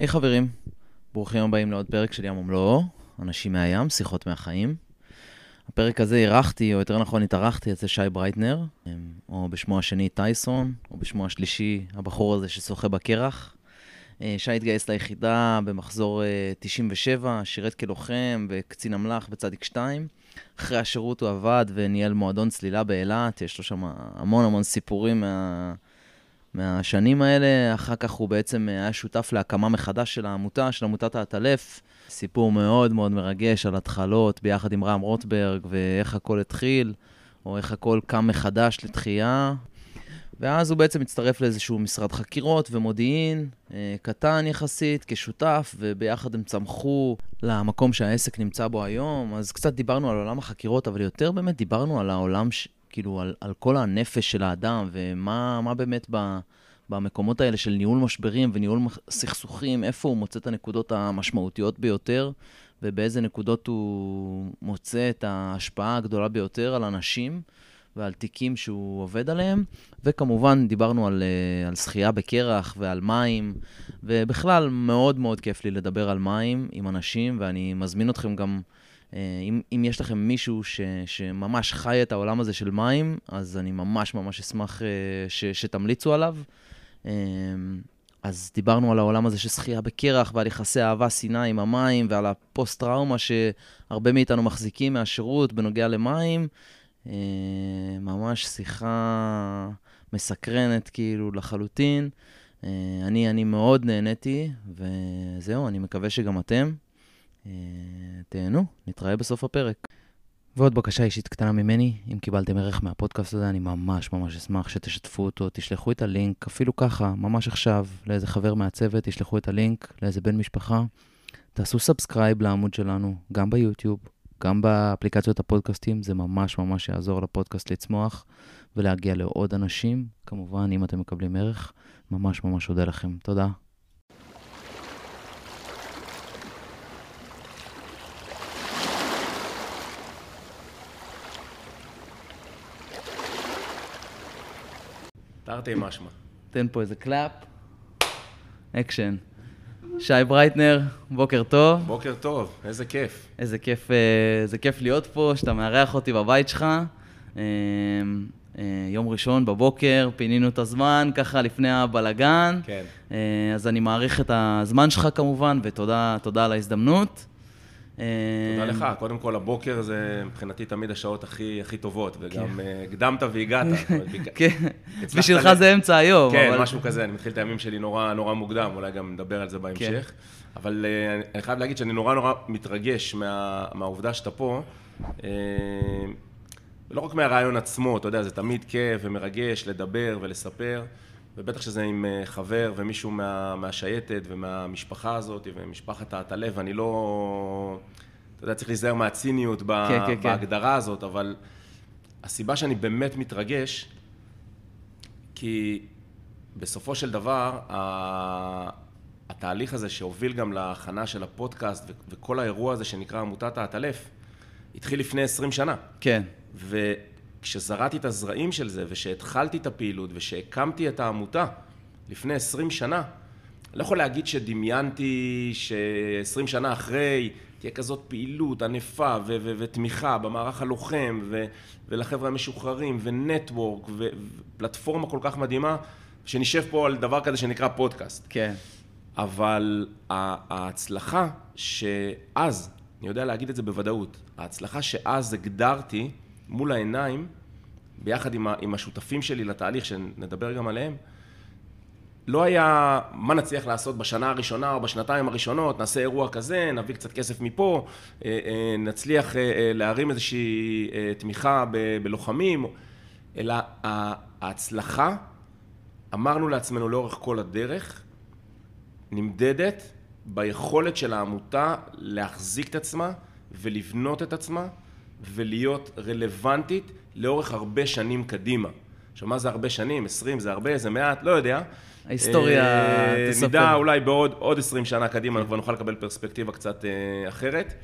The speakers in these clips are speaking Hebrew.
היי hey, חברים, ברוכים הבאים לעוד פרק של ים ומלואו, אנשים מהים, שיחות מהחיים. הפרק הזה אירחתי, או יותר נכון התארחתי אצל שי ברייטנר, או בשמו השני טייסון, או בשמו השלישי הבחור הזה ששוחה בקרח. אה, שי התגייס ליחידה במחזור 97, אה, שירת כלוחם וקצין אמל"ח בצדיק 2. אחרי השירות הוא עבד וניהל מועדון צלילה באילת, יש לו שם המון המון סיפורים מה... מהשנים האלה. אחר כך הוא בעצם היה שותף להקמה מחדש של העמותה, של עמותת האטלף. סיפור מאוד מאוד מרגש על התחלות ביחד עם רם רוטברג ואיך הכל התחיל, או איך הכל קם מחדש לתחייה. ואז הוא בעצם הצטרף לאיזשהו משרד חקירות ומודיעין, אה, קטן יחסית, כשותף, וביחד הם צמחו למקום שהעסק נמצא בו היום. אז קצת דיברנו על עולם החקירות, אבל יותר באמת דיברנו על העולם. כאילו, על, על כל הנפש של האדם, ומה באמת ב... במקומות האלה של ניהול משברים וניהול סכסוכים, איפה הוא מוצא את הנקודות המשמעותיות ביותר, ובאיזה נקודות הוא מוצא את ההשפעה הגדולה ביותר על אנשים. ועל תיקים שהוא עובד עליהם, וכמובן דיברנו על, אה, על שחייה בקרח ועל מים, ובכלל מאוד מאוד כיף לי לדבר על מים עם אנשים, ואני מזמין אתכם גם, אם, אם יש לכם מישהו ש, שממש חי את העולם הזה של מים, אז אני ממש ממש אשמח אה, ש, שתמליצו עליו. אז דיברנו על העולם הזה של שחייה בקרח ועל יחסי אהבה-שנאה עם המים ועל הפוסט-טראומה שהרבה מאיתנו מחזיקים מהשירות בנוגע למים. אה, ממש שיחה מסקרנת כאילו לחלוטין. אה, אני, אני מאוד נהניתי, וזהו, אני מקווה שגם אתם. אה, תהנו, נתראה בסוף הפרק. ועוד בקשה אישית קטנה ממני, אם קיבלתם ערך מהפודקאסט הזה, אני ממש ממש אשמח שתשתפו אותו, תשלחו את הלינק, אפילו ככה, ממש עכשיו, לאיזה חבר מהצוות, תשלחו את הלינק לאיזה בן משפחה. תעשו subscribe לעמוד שלנו, גם ביוטיוב, גם באפליקציות הפודקאסטים, זה ממש ממש יעזור לפודקאסט לצמוח ולהגיע לעוד אנשים. כמובן, אם אתם מקבלים ערך, ממש ממש אודה לכם. תודה. תרתי משמע. תן פה איזה clap. אקשן. שי ברייטנר, בוקר טוב. בוקר טוב, איזה כיף. איזה כיף, אה, איזה כיף להיות פה, שאתה מארח אותי בבית שלך. אה, אה, יום ראשון בבוקר, פינינו את הזמן, ככה לפני הבלגן. כן. אז אני מעריך את הזמן שלך כמובן, ותודה על ההזדמנות. תודה לך. קודם כל, הבוקר זה מבחינתי תמיד השעות הכי, הכי טובות, וגם כן. הקדמת והגעת. כן, בשבילך זה אמצע היום. כן. משהו כזה, אני מתחיל את הימים שלי נורא, נורא מוקדם, אולי גם נדבר על זה בהמשך. כן. אבל אני חייב להגיד שאני נורא נורא מתרגש מה, מהעובדה שאתה פה. לא רק מהרעיון עצמו, אתה יודע, זה תמיד כיף ומרגש לדבר ולספר. ובטח שזה עם אה, חבר ומישהו מה, מהשייטת ומהמשפחה הזאת ומשפחת האטלב, ואני לא... אתה יודע, צריך להיזהר מהציניות ב, כן, כן, כן. בהגדרה כן. הזאת, אבל הסיבה שאני באמת מתרגש, כי בסופו של דבר, התהליך הזה שהוביל גם להכנה של הפודקאסט וכל האירוע הזה שנקרא עמותת האטלף, התחיל לפני 20 שנה. כן. ו... כשזרעתי את הזרעים של זה, ושהתחלתי את הפעילות, ושהקמתי את העמותה לפני עשרים שנה, לא יכול להגיד שדמיינתי שעשרים שנה אחרי תהיה כזאת פעילות ענפה ו- ו- ותמיכה במערך הלוחם ו- ולחבר'ה המשוחררים ונטוורק ופלטפורמה כל כך מדהימה, שנשב פה על דבר כזה שנקרא פודקאסט. כן. אבל ההצלחה שאז, אני יודע להגיד את זה בוודאות, ההצלחה שאז הגדרתי מול העיניים, ביחד עם, ה, עם השותפים שלי לתהליך, שנדבר גם עליהם, לא היה מה נצליח לעשות בשנה הראשונה או בשנתיים הראשונות, נעשה אירוע כזה, נביא קצת כסף מפה, אה, אה, נצליח אה, להרים איזושהי תמיכה ב, בלוחמים, אלא ההצלחה, אמרנו לעצמנו לאורך כל הדרך, נמדדת ביכולת של העמותה להחזיק את עצמה ולבנות את עצמה ולהיות רלוונטית לאורך הרבה שנים קדימה. עכשיו, מה זה הרבה שנים? 20 זה הרבה, זה מעט? לא יודע. ההיסטוריה אה, תספר. נדע אולי בעוד עוד 20 שנה קדימה, אנחנו כבר נוכל לקבל פרספקטיבה קצת אה, אחרת.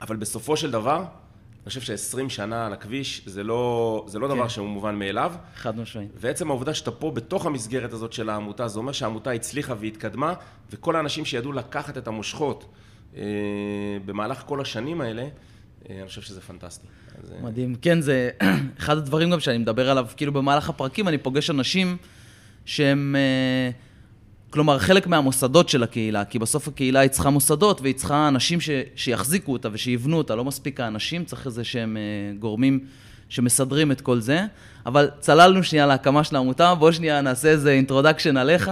אבל בסופו של דבר, חושב ש-20 שנה על הכביש זה לא, זה לא כן. דבר שהוא מובן מאליו. חד משמעית. ועצם העובדה שאתה פה בתוך המסגרת הזאת של העמותה, זה אומר שהעמותה הצליחה והתקדמה, וכל האנשים שידעו לקחת את המושכות אה, במהלך כל השנים האלה, אני חושב שזה פנטסטי. אז, אה, מדהים. כן, זה אחד הדברים גם שאני מדבר עליו, כאילו במהלך הפרקים אני פוגש אנשים שהם, אה, כלומר, חלק מהמוסדות של הקהילה, כי בסוף הקהילה היא צריכה מוסדות והיא צריכה אנשים ש, שיחזיקו אותה ושיבנו אותה, לא מספיק האנשים, צריך איזה שהם אה, גורמים שמסדרים את כל זה. אבל צללנו שנייה להקמה של העמותה, בוא שנייה נעשה איזה introduction עליך.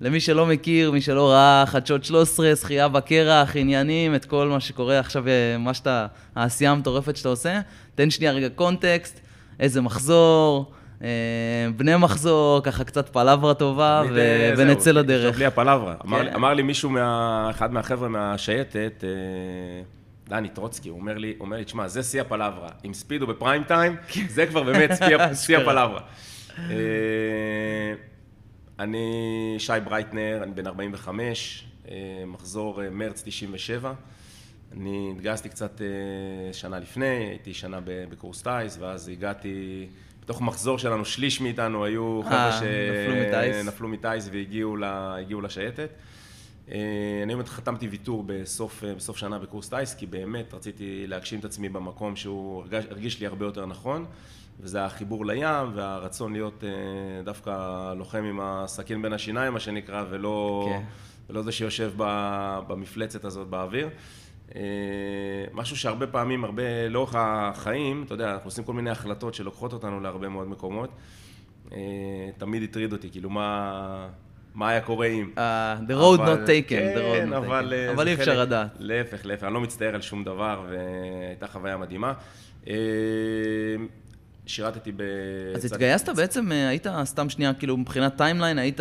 למי שלא מכיר, מי שלא ראה חדשות 13, שחייה בקרח, עניינים, את כל מה שקורה עכשיו, אה, מה שאתה, העשייה המטורפת שאתה עושה, תן שנייה רגע קונטקסט, איזה מחזור, אה, בני מחזור, ככה קצת פלברה טובה, ו- אה, זהו, ונצא לדרך. עכשיו בלי הפלברה. אמר, כן. לי- אמר לי מישהו, מה, אחד מהחבר'ה מהשייטת, אה, דני טרוצקי, הוא אומר לי, אומר לי, תשמע, זה שיא הפלברה. עם ספידו בפריים טיים, זה כבר באמת שיא. הפלברה. אני שי ברייטנר, אני בן 45, אה, מחזור אה, מרץ 97. אני התגייסתי קצת אה, שנה לפני, הייתי שנה בקורס טיס, ואז הגעתי, בתוך מחזור שלנו, שליש מאיתנו היו חבר'ה. שנפלו מטיס והגיעו לשייטת. אני באמת חתמתי ויתור בסוף, בסוף שנה בקורס טיס, כי באמת רציתי להגשים את עצמי במקום שהוא הרגיש לי הרבה יותר נכון, וזה החיבור לים והרצון להיות אה, דווקא לוחם עם הסכין בין השיניים, מה שנקרא, ולא, כן. ולא זה שיושב ב- במפלצת הזאת באוויר. אה, משהו שהרבה פעמים, הרבה לאורך החיים, אתה יודע, אנחנו עושים כל מיני החלטות שלוקחות אותנו להרבה מאוד מקומות. אה, תמיד הטריד אותי, כאילו מה, מה היה קורה אם. אה, the road אבל- not taken, the road כן, not אבל, taken. אה, אבל זה אי אפשר לדעת. להפך, להפך, אני לא מצטער על שום דבר, והייתה חוויה מדהימה. שירתתי ב... אז התגייסת בעצם, אה, היית סתם שנייה, כאילו מבחינת timeline, היית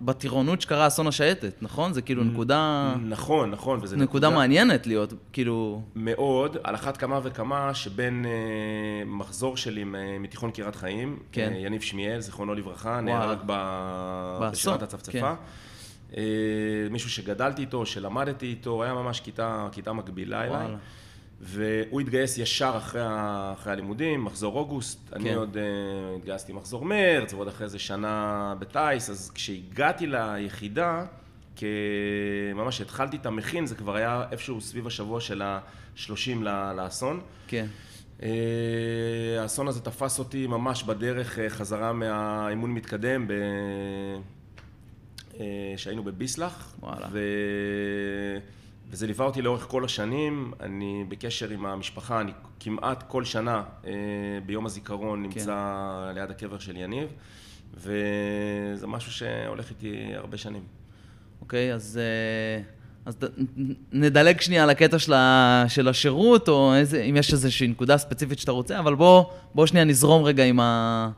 בטירונות שקרה אסון השייטת, נכון? זה כאילו נקודה, נכון, נכון, וזה נקודה מעניינת להיות, כאילו, מאוד, על אחת כמה וכמה שבין אה, מחזור שלי מתיכון קריית חיים, כן. אה, יניב שמיאל, זיכרונו לברכה. נהרג ב... בשירת הצפצפה. אה, מישהו שגדלתי איתו, שלמדתי איתו, היה ממש כיתה, כיתה מקבילה אליי. והוא התגייס ישר אחרי, ה- אחרי הלימודים, מחזור אוגוסט, כן. אני עוד uh, התגייסתי מחזור מרץ, ועוד אחרי זה שנה בטיס, אז כשהגעתי ליחידה. ממש התחלתי את המכין, זה כבר היה איפשהו סביב השבוע של ה-30 ל- לאסון. כן. אה, האסון הזה תפס אותי ממש בדרך אה, חזרה מהאימון מתקדם, ב... שהיינו בביסלח. וואלה. ו... וזה ליווה אותי לאורך כל השנים, אני בקשר עם המשפחה, אני כמעט כל שנה אה, ביום הזיכרון נמצא ליד הקבר של יניב, וזה משהו שהולך איתי הרבה שנים. אוקיי, אז, אה, אז נדלג שנייה על הקטע של, ה, של השירות, או איזה, אם יש איזושהי נקודה ספציפית שאתה רוצה, אבל בוא, בוא שנייה נזרום רגע עם, ה,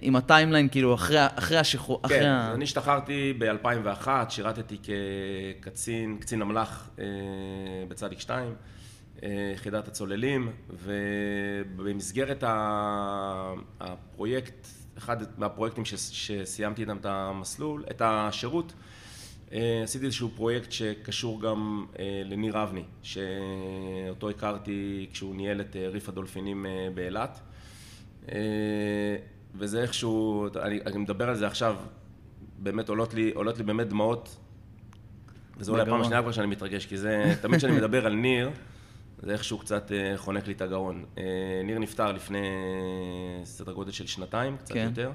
עם הטיימליין, כאילו, אחרי, אחרי השחרור, אחרי כן, ה... אז אני השתחררתי ב-2001, שירתתי כקצין, קצין אמל"ח אה, בצדיק 2, אה, יחידת הצוללים, ובמסגרת הפרויקט, אחד מהפרויקטים ש- שסיימתי איתם את המסלול, את השירות, אה, עשיתי איזשהו פרויקט שקשור גם אה, לניר אבני, שאותו הכרתי כשהוא ניהל את אה, ריף הדולפינים אה, באילת. אה, וזה איכשהו, אני, אני מדבר על זה עכשיו, באמת עולות לי, עולות לי באמת דמעות. וזו אולי הפעם. השנייה כבר שאני מתרגש, כי זה, תמיד כשאני מדבר על ניר, זה איכשהו קצת אה, חונק לי את הגרון. אה, ניר נפטר לפני סדר גודל של שנתיים, קצת כן. יותר.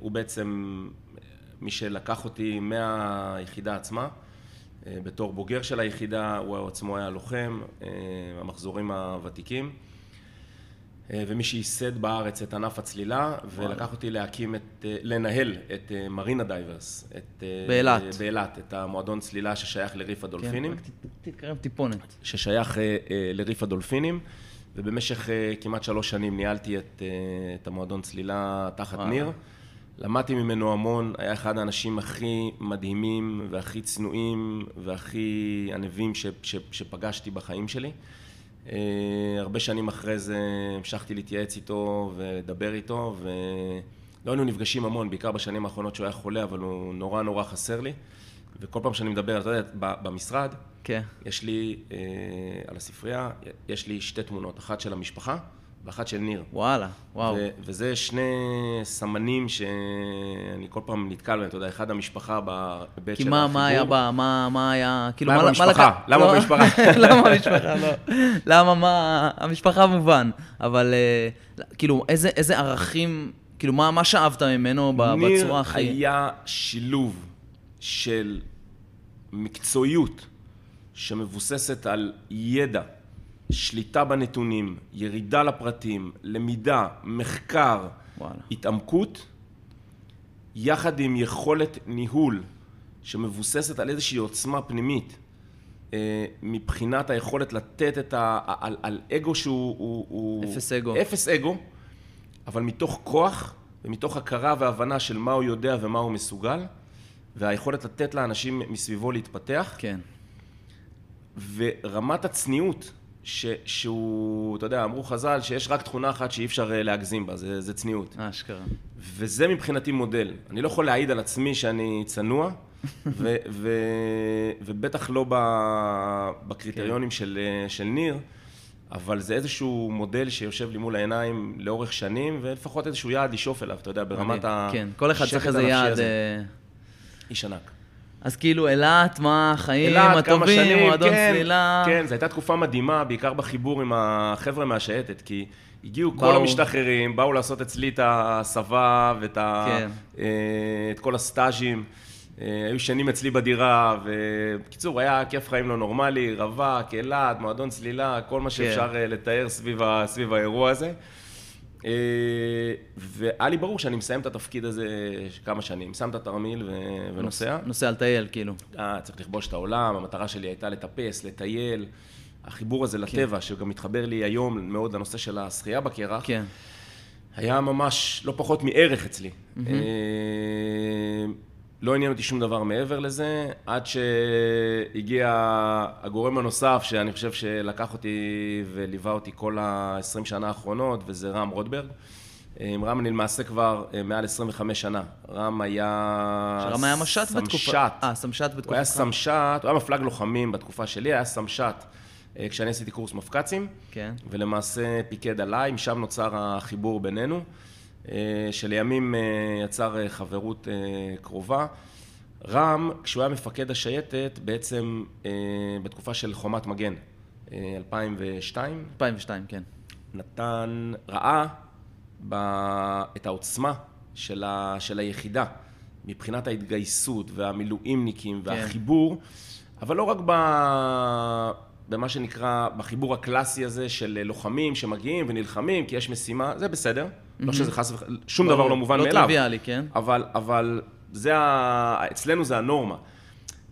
הוא בעצם מי שלקח אותי מהיחידה עצמה. בתור בוגר של היחידה, הוא עצמו היה לוחם, המחזורים הוותיקים. אה, ומי שייסד בארץ את ענף הצלילה, ולקח אותי להקים את, אה, לנהל את אה, Marina Divers. את, באילת. באילת, את המועדון צלילה ששייך לריף הדולפינים. כן, תתקרב טיפונת. ששייך לריף הדולפינים, ובמשך כמעט שלוש שנים ניהלתי את, את המועדון צלילה תחת וואלה. ניר. למדתי ממנו המון, היה אחד האנשים הכי מדהימים והכי צנועים והכי ענווים ש, ש, שפגשתי בחיים שלי. אה, הרבה שנים אחרי זה המשכתי להתייעץ איתו ולדבר איתו, ולא היינו נפגשים המון, בעיקר בשנים האחרונות שהוא היה חולה, אבל הוא נורא נורא חסר לי. וכל פעם שאני מדבר, אתה יודע, במשרד, כן. יש לי, אה, על הספרייה, יש לי שתי תמונות, אחת של המשפחה ואחת של ניר. וואלה, וואו. ו- וזה שני סמנים שאני כל פעם נתקל בהם, אתה יודע, אחד המשפחה בהיבט כי של מה, מה היה החיבור. בה, מה, מה היה, כאילו, מה מה במשפחה? לקח- למה לא, במשפחה? למה במשפחה, לא. למה, מה, המשפחה מובן, אבל אה, כאילו, איזה, איזה ערכים, כאילו, מה, מה שאבת ממנו ניר בצורה הכי... היה שילוב של מקצועיות שמבוססת על ידע, שליטה בנתונים, ירידה לפרטים, למידה, מחקר, וואלה. התעמקות, יחד עם יכולת ניהול שמבוססת על איזושהי עוצמה פנימית. אה, מבחינת היכולת לתת את ה... על, על אגו שהוא... הוא, הוא, אפס אגו. אפס אגו, אבל מתוך כוח ומתוך הכרה והבנה של מה הוא יודע ומה הוא מסוגל, והיכולת לתת לאנשים מסביבו להתפתח, כן, ורמת הצניעות, ש, שהוא, אתה יודע, אמרו חז"ל שיש רק תכונה אחת שאי אפשר אה, להגזים בה, זה, זה צניעות. אשכרה. וזה מבחינתי מודל. אני לא יכול להעיד על עצמי שאני צנוע, ו- ו- ובטח לא ב- בקריטריונים של, אה, של ניר, אבל זה איזשהו מודל שיושב לי מול העיניים לאורך שנים, ולפחות איזשהו יעד לשאוף אליו, אתה יודע, ברמת ה... כן, כל אחד צריך השקט איזה הנפשי יעד... הזה. אה, איש ענק. אז כאילו, אילת, מה החיים כמה הטובים, מועדון כן, צלילה. כן, זו הייתה תקופה מדהימה, בעיקר בחיבור עם החבר'ה מהשייטת, כי הגיעו כל באו- המשתחררים, באו לעשות אצלי את ההסבה ואת ה, כן. אה, את כל הסטאז'ים. אה, היו שנים אצלי בדירה, ובקיצור, היה כיף חיים לא נורמלי, רווק, אילת, מועדון צלילה, כל מה שאפשר אה, לתאר סביב, ה, סביב האירוע הזה. אה, והיה לי ברור שאני מסיים את התפקיד הזה כמה שנים, שם את התרמיל ו- ונוסע. נוסע לטייל, כאילו. אה, צריך לכבוש את העולם, המטרה שלי הייתה לטפס, לטייל. החיבור הזה לטבע, שגם מתחבר לי היום מאוד לנושא של השחייה בקרח, כן. היה ממש לא פחות מערך אצלי. אה, לא עניין אותי שום דבר מעבר לזה, עד שהגיע הגורם הנוסף, שאני חושב שלקח אותי וליווה אותי כל ה-20 שנה האחרונות, וזה רם רוטברג. אה, עם רם אני למעשה כבר אה, מעל 25 שנה. רם היה... שרם היה משט בתקופה... סמשט. אה, סמשט בתקופה. הוא היה סמשט, הוא היה מפלג לוחמים בתקופה שלי, היה סמשט אה, כשאני עשיתי קורס מפק"צים, כן. ולמעשה פיקד עליי, משם נוצר החיבור בינינו, אה, שלימים אה, יצר אה, חברות אה, קרובה. רם, כשהוא היה מפקד השייטת, בעצם אה, בתקופה של חומת מגן, אה, 2002, 2002, כן. נתן, ראה ב, את העוצמה של, ה, של היחידה, מבחינת ההתגייסות והמילואימניקים והחיבור, אבל לא רק ב, במה שנקרא, בחיבור הקלאסי הזה של לוחמים שמגיעים ונלחמים כי יש משימה, זה בסדר, לא שזה חס וחלילה, שום דבר ברור, לא מובן לא מאליו. טריוויאלי, כן. אבל, אבל זה ה... אצלנו זה הנורמה.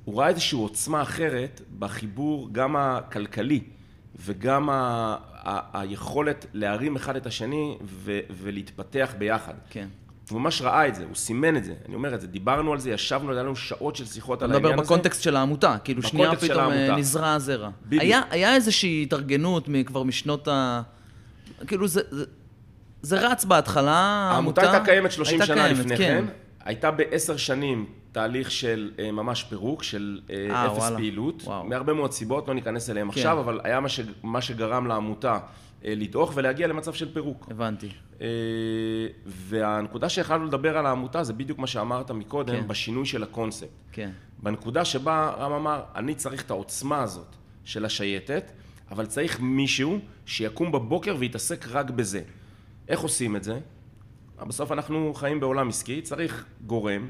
הוא ראה איזושהי עוצמה אחרת בחיבור גם הכלכלי וגם ה... ה... היכולת להרים אחד את השני ו... ולהתפתח ביחד. כן. הוא ממש ראה את זה, הוא סימן את זה. אני אומר את זה, דיברנו על זה, ישבנו, היה לנו שעות של שיחות על אתה מדבר העניין הזה. בקונטקסט של העמותה, כאילו שנייה פתאום אה, העמותה. נזרע הזרע. היה, היה איזושהי התארגנות כבר משנות ה... כאילו זה, זה, זה רץ בהתחלה, העמותה הייתה קיימת 30 הייתה שנה קיימת, לפני כן. הייתה בעשר שנים תהליך של אה, ממש פירוק, של אה, אה, אפס וואלה. פעילות, וואו. מהרבה מאוד סיבות, לא ניכנס אליהן כן. עכשיו, אבל היה מה, ש... מה שגרם לעמותה אה, לדעוך ולהגיע למצב של פירוק. הבנתי. אה, והנקודה שהחלטנו לדבר על העמותה זה בדיוק מה שאמרת מקודם, כן. בשינוי של הקונספט. כן. בנקודה שבה רם אמר, אני צריך את העוצמה הזאת של השייטת, אבל צריך מישהו שיקום בבוקר ויתעסק רק בזה. איך עושים את זה? בסוף אנחנו חיים בעולם עסקי, צריך גורם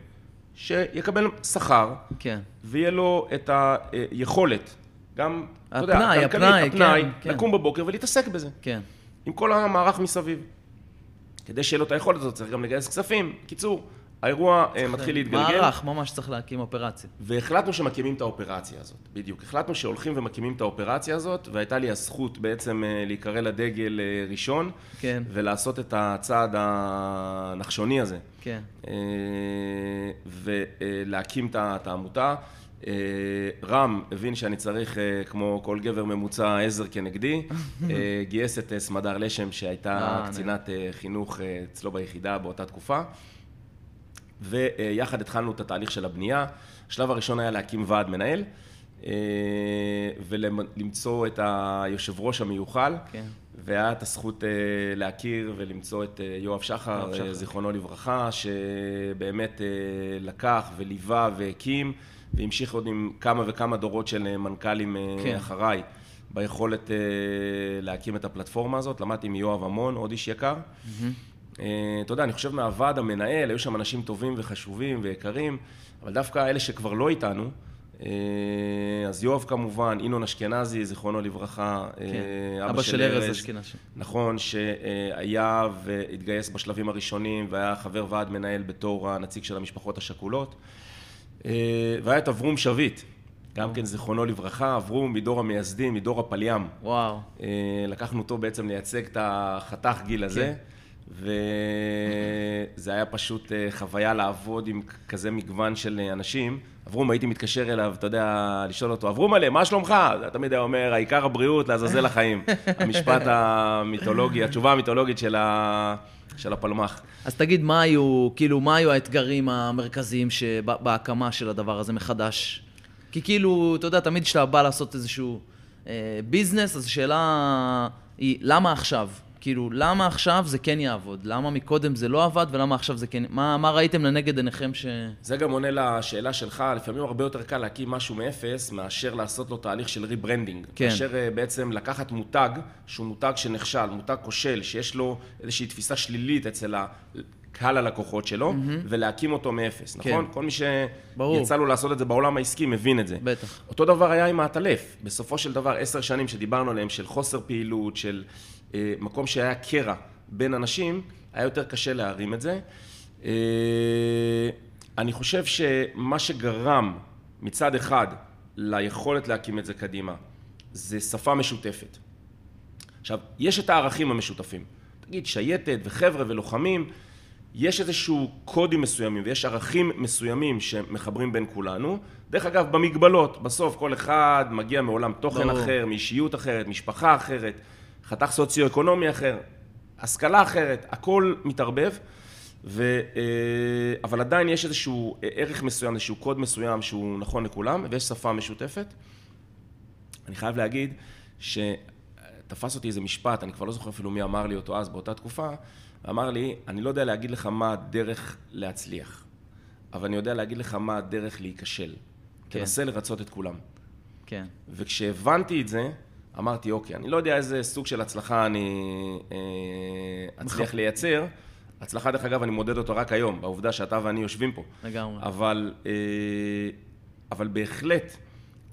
שיקבל שכר כן. ויהיה לו את היכולת, גם, אתה יודע, הפנאי, הכלכלית, הפנאי, הפנאי, כן, כן. לקום בבוקר ולהתעסק בזה, כן. עם כל המערך מסביב. כדי שיהיה לו את היכולת הזאת, צריך גם לגייס כספים. קיצור, האירוע אה, מתחיל להתגלגל. מערך, ממש צריך להקים אופרציה. והחלטנו שמקימים את האופרציה הזאת, בדיוק. החלטנו שהולכים ומקימים את האופרציה הזאת, והייתה לי הזכות בעצם אה, להיקרא לדגל אה, ראשון, כן. ולעשות את הצעד הנחשוני הזה, כן. ולהקים את העמותה. אה, רם הבין שאני צריך, אה, כמו כל גבר ממוצע, עזר כנגדי, אה, גייס את סמדר לשם, שהייתה קצינת חינוך אצלו ביחידה באותה תקופה. ויחד התחלנו את התהליך של הבנייה. השלב הראשון היה להקים ועד מנהל, ולמצוא את היושב ראש המיוחל. כן. והיה את הזכות להכיר ולמצוא את יואב שחר, שחר. זיכרונו לברכה, שבאמת לקח וליווה והקים, והמשיך עוד עם כמה וכמה דורות של מנכ"לים כן. אחריי. ביכולת להקים את הפלטפורמה הזאת, למדתי מיואב המון, עוד איש יקר. Mm-hmm. אתה יודע, אני חושב מהוועד המנהל, היו שם אנשים טובים וחשובים ויקרים, אבל דווקא אלה שכבר לא איתנו, אה, אז יואב כמובן, ינון אשכנזי, זיכרונו לברכה, אה, כן. אבא, אבא של ארז אשכנזי. נכון, שהיה והתגייס בשלבים הראשונים והיה חבר ועד מנהל בתור הנציג של המשפחות השכולות. אה, והיה את אברום שביט, גם כן זיכרונו לברכה, אברום מדור המייסדים, מדור הפליאם. וואו. לקחנו אותו בעצם לייצג את החתך גיל הזה. כן. וזה היה פשוט חוויה לעבוד עם כזה מגוון של אנשים. אברום, הייתי מתקשר אליו, אתה יודע, לשאול אותו, אברום מלא, מה שלומך? אתה תמיד היה אומר, העיקר הבריאות, לעזאזל החיים. המשפט המיתולוגי, התשובה המיתולוגית של, ה... של הפלמ"ח. אז תגיד, מה היו, כאילו, מה היו האתגרים המרכזיים בהקמה של הדבר הזה מחדש? כי כאילו, אתה יודע, תמיד כשאתה בא לעשות איזשהו אה, business, אז השאלה היא, למה עכשיו? כאילו, למה עכשיו זה כן יעבוד? למה מקודם זה לא עבד ולמה עכשיו זה כן... מה, מה ראיתם לנגד עיניכם ש... זה גם עונה לשאלה שלך, לפעמים הרבה יותר קל להקים משהו מאפס, מאשר לעשות לו תהליך של rebranding. כן. מאשר אה, בעצם לקחת מותג, שהוא מותג שנכשל, מותג כושל, שיש לו איזושהי תפיסה שלילית אצל ה... קהל הלקוחות שלו, mm-hmm. ולהקים אותו מאפס, כן. נכון? כל מי שיצא לו לעשות את זה בעולם העסקי מבין את זה. בטח. אותו דבר היה עם העטלף. בסופו של דבר, עשר שנים שדיברנו עליהם, של חוסר פעילות, של מקום שהיה קרע בין אנשים, היה יותר קשה להרים את זה. אה, אני חושב שמה שגרם מצד אחד ליכולת להקים את זה קדימה, זה שפה משותפת. עכשיו, יש את הערכים המשותפים. תגיד, שייטת וחבר'ה ולוחמים, יש איזשהו קודים מסוימים ויש ערכים מסוימים שמחברים בין כולנו. דרך אגב, במגבלות, בסוף כל אחד מגיע מעולם תוכן ברור. אחר, מאישיות אחרת, משפחה אחרת. חתך סוציו-אקונומי אחר, השכלה אחרת, הכל מתערבב, ו, אה, אבל עדיין יש איזשהו ערך מסוים, איזשהו קוד מסוים שהוא נכון לכולם, ויש שפה משותפת. אני חייב להגיד שתפס אותי איזה משפט, אני כבר לא זוכר אפילו מי אמר לי אותו אז באותה תקופה, אמר לי, אני לא יודע להגיד לך מה הדרך להצליח, אבל אני יודע להגיד לך מה הדרך להיכשל. כן. תנסה לרצות את כולם. כן. וכשהבנתי את זה, אמרתי, אוקיי, אני לא יודע איזה סוג של הצלחה אני אה, אצליח לייצר. הצלחה, דרך אגב, אני מודד אותו רק היום, בעובדה שאתה ואני יושבים פה. לגמרי. אבל, אה, אבל בהחלט,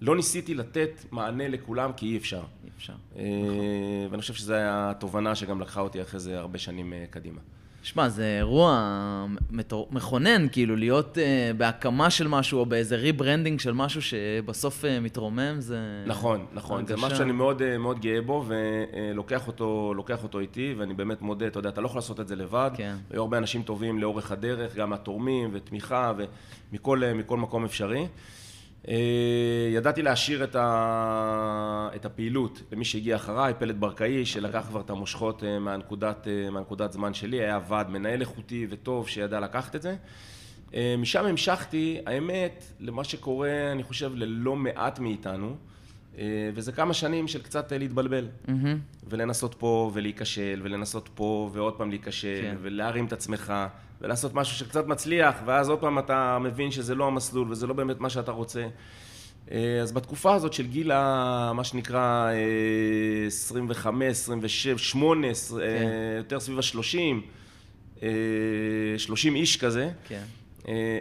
לא ניסיתי לתת מענה לכולם, כי אי אפשר. אי אפשר. אה. ואני חושב שזו הייתה התובנה שגם לקחה אותי אחרי זה הרבה שנים קדימה. שמע, זה אירוע מכונן, כאילו, להיות אה, בהקמה של משהו או באיזה rebranding של משהו שבסוף אה, מתרומם, זה... נכון, נכון. הרגשה. זה משהו שאני מאוד, אה, מאוד גאה בו, ולוקח אותו, אותו איתי, ואני באמת מודה, אתה יודע, אתה לא יכול לעשות את זה לבד. כן. היו הרבה אנשים טובים לאורך הדרך, גם התורמים ותמיכה, ומכל מקום אפשרי. אה, ידעתי להשאיר את, ה... את הפעילות למי שהגיע אחריי, פלט ברקאי, שלקח כבר את המושכות אה, מהנקודת, אה, מהנקודת זמן שלי, היה ועד מנהל איכותי וטוב שידע לקחת את זה. משם המשכתי, האמת, למה שקורה, אני חושב, ללא מעט מאיתנו, וזה כמה שנים של קצת להתבלבל, mm-hmm. ולנסות פה ולהיכשל, ולנסות פה ועוד פעם להיכשל, כן. ולהרים את עצמך, ולעשות משהו שקצת מצליח, ואז עוד פעם אתה מבין שזה לא המסלול וזה לא באמת מה שאתה רוצה. אה, אז בתקופה הזאת של גיל, מה שנקרא 25, 26, 8, כן. יותר סביב ה-30, 30 איש כזה, כן. אה,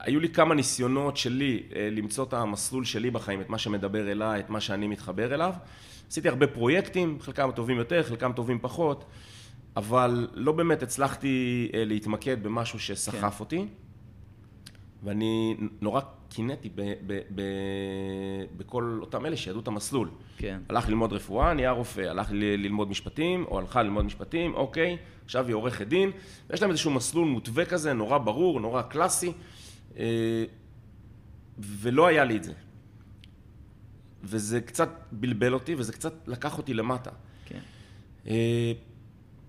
היו לי כמה ניסיונות שלי אה, למצוא את המסלול שלי בחיים, את מה שמדבר אליי, את מה שאני מתחבר אליו. עשיתי הרבה פרויקטים, חלקם טובים יותר, חלקם טובים פחות. אבל לא באמת הצלחתי אה, להתמקד במשהו שסחף כן. אותי, ואני נורא קינאתי בכל אותם אלה שידעו את המסלול. כן. הלך ללמוד רפואה, נהיה רופא, הלך ללמוד משפטים, או הלכה ללמוד משפטים, אוקיי, עכשיו היא עורכת דין, ויש להם איזשהו מסלול מותווה כזה, נורא ברור, נורא קלאסי, אה, ולא היה לי את זה. וזה קצת בלבל אותי, וזה קצת לקח אותי למטה. כן.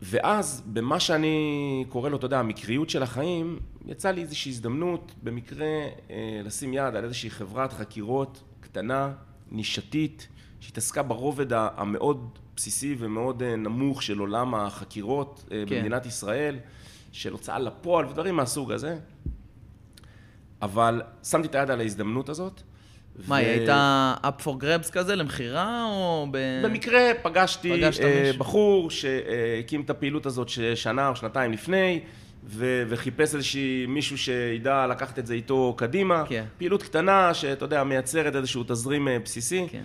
ואז, במה שאני קורא לו, אתה יודע, המקריות של החיים, יצא לי איזושהי הזדמנות, במקרה, אה, לשים יד על איזושהי חברת חקירות קטנה, נישתית, שהתעסקה ברובד המאוד בסיסי ומאוד אה, נמוך של עולם החקירות אה, כן. במדינת ישראל, של הוצאה לפועל ודברים מהסוג הזה. אבל שמתי את היד על ההזדמנות הזאת. מה. היא הייתה up for grabs כזה למכירה, או ב... במקרה פגשתי uh, בחור שהקים את הפעילות הזאת שנה או שנתיים לפני, ו- וחיפש איזושהי מישהו שידע לקחת את זה איתו קדימה. כן. פעילות קטנה, שאתה יודע, מייצרת איזשהו תזרים אה, בסיסי. כן.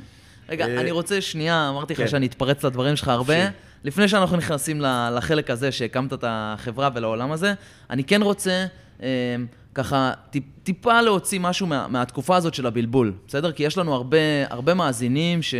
רגע, uh, אני רוצה שנייה, אמרתי לך כן. שאני אתפרץ לדברים שלך הרבה. לפני שאנחנו נכנסים לחלק הזה שהקמת את החברה ולעולם הזה, אני כן רוצה... ככה טיפ, טיפה להוציא משהו מה, מהתקופה הזאת של הבלבול, בסדר? כי יש לנו הרבה, הרבה מאזינים ש,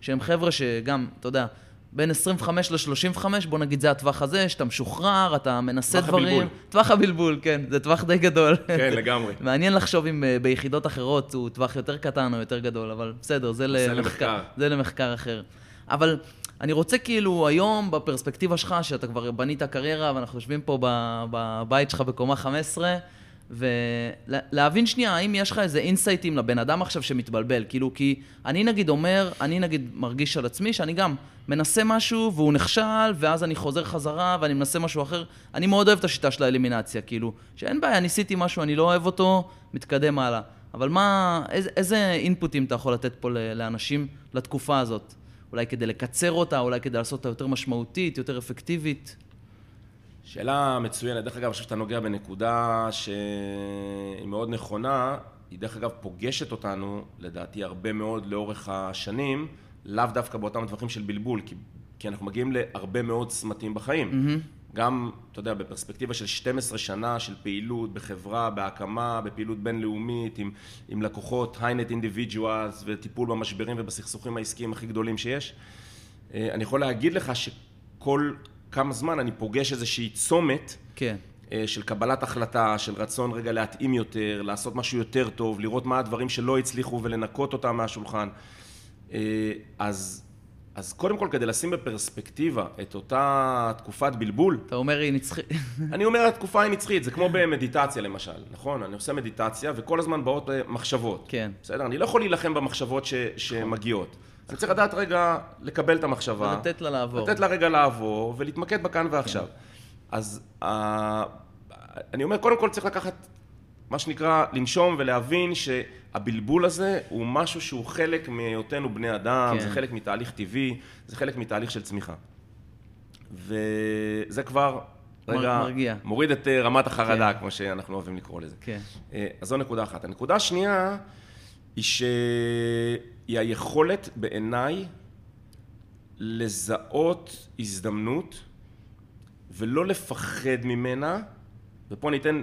שהם חבר'ה שגם, אתה יודע, בין 25 ל-35, בוא נגיד זה הטווח הזה, שאתה משוחרר, אתה מנסה טווח דברים. טווח הבלבול. טווח הבלבול, כן, זה טווח די גדול. כן, לגמרי. מעניין לחשוב אם אה, ביחידות אחרות הוא טווח יותר קטן או יותר גדול, אבל בסדר, זה, למחקר, למחקר. זה למחקר אחר. אבל אני רוצה כאילו היום, בפרספקטיבה שלך, שאתה כבר בנית קריירה, ואנחנו יושבים פה בבית שלך בקומה 15, ולהבין שנייה, האם יש לך איזה אינסייטים לבן אדם עכשיו שמתבלבל? כאילו, כי אני נגיד אומר, אני נגיד מרגיש על עצמי שאני גם מנסה משהו והוא נכשל, ואז אני חוזר חזרה ואני מנסה משהו אחר. אני מאוד אוהב את השיטה של האלימינציה, כאילו, שאין בעיה, ניסיתי משהו, אני לא אוהב אותו, מתקדם הלאה. אבל מה, איזה, איזה אינפוטים אתה יכול לתת פה לאנשים לתקופה הזאת? אולי כדי לקצר אותה, אולי כדי לעשות אותה יותר משמעותית, יותר אפקטיבית? שאלה מצוינת. דרך אגב, אני חושב שאתה נוגע בנקודה שהיא מאוד נכונה. היא דרך אגב פוגשת אותנו, לדעתי, הרבה מאוד לאורך השנים, לאו דווקא באותם טווחים של בלבול, כי, כי אנחנו מגיעים להרבה מאוד צמתים בחיים. Mm-hmm. גם, אתה יודע, בפרספקטיבה של 12 שנה של פעילות בחברה, בהקמה, בפעילות בינלאומית, עם, עם לקוחות, היינט אינדיבידואלס, וטיפול במשברים ובסכסוכים העסקיים הכי גדולים שיש. אה, אני יכול להגיד לך שכל כמה זמן אני פוגש איזושהי צומת כן. אה, של קבלת החלטה, של רצון רגע להתאים יותר, לעשות משהו יותר טוב, לראות מה הדברים שלא הצליחו ולנקות אותם מהשולחן. אה, אז, אז קודם כל, כדי לשים בפרספקטיבה את אותה תקופת בלבול... אתה אומר היא נצחית. אני אומר התקופה היא נצחית, זה כמו במדיטציה למשל, נכון? אני עושה מדיטציה וכל הזמן באות אה, מחשבות. כן. בסדר? אני לא יכול להילחם במחשבות ש, שמגיעות. אני צריך לדעת רגע לקבל את המחשבה. ולתת לה לעבור. לתת לה רגע לעבור, ולהתמקד בכאן ועכשיו. כן. אז uh, אני אומר, קודם כל צריך לקחת, מה שנקרא, לנשום ולהבין שהבלבול הזה הוא משהו שהוא חלק מהיותנו בני אדם, כן. זה חלק מתהליך טבעי, זה חלק מתהליך של צמיחה. וזה כבר, רגע, מרגיע. מוריד את אה, רמת החרדה, כן. כמו שאנחנו אוהבים לקרוא לזה. כן. אה, אז זו נקודה אחת. הנקודה השנייה היא ש... היא היכולת בעיניי לזהות הזדמנות ולא לפחד ממנה, ופה אני אתן,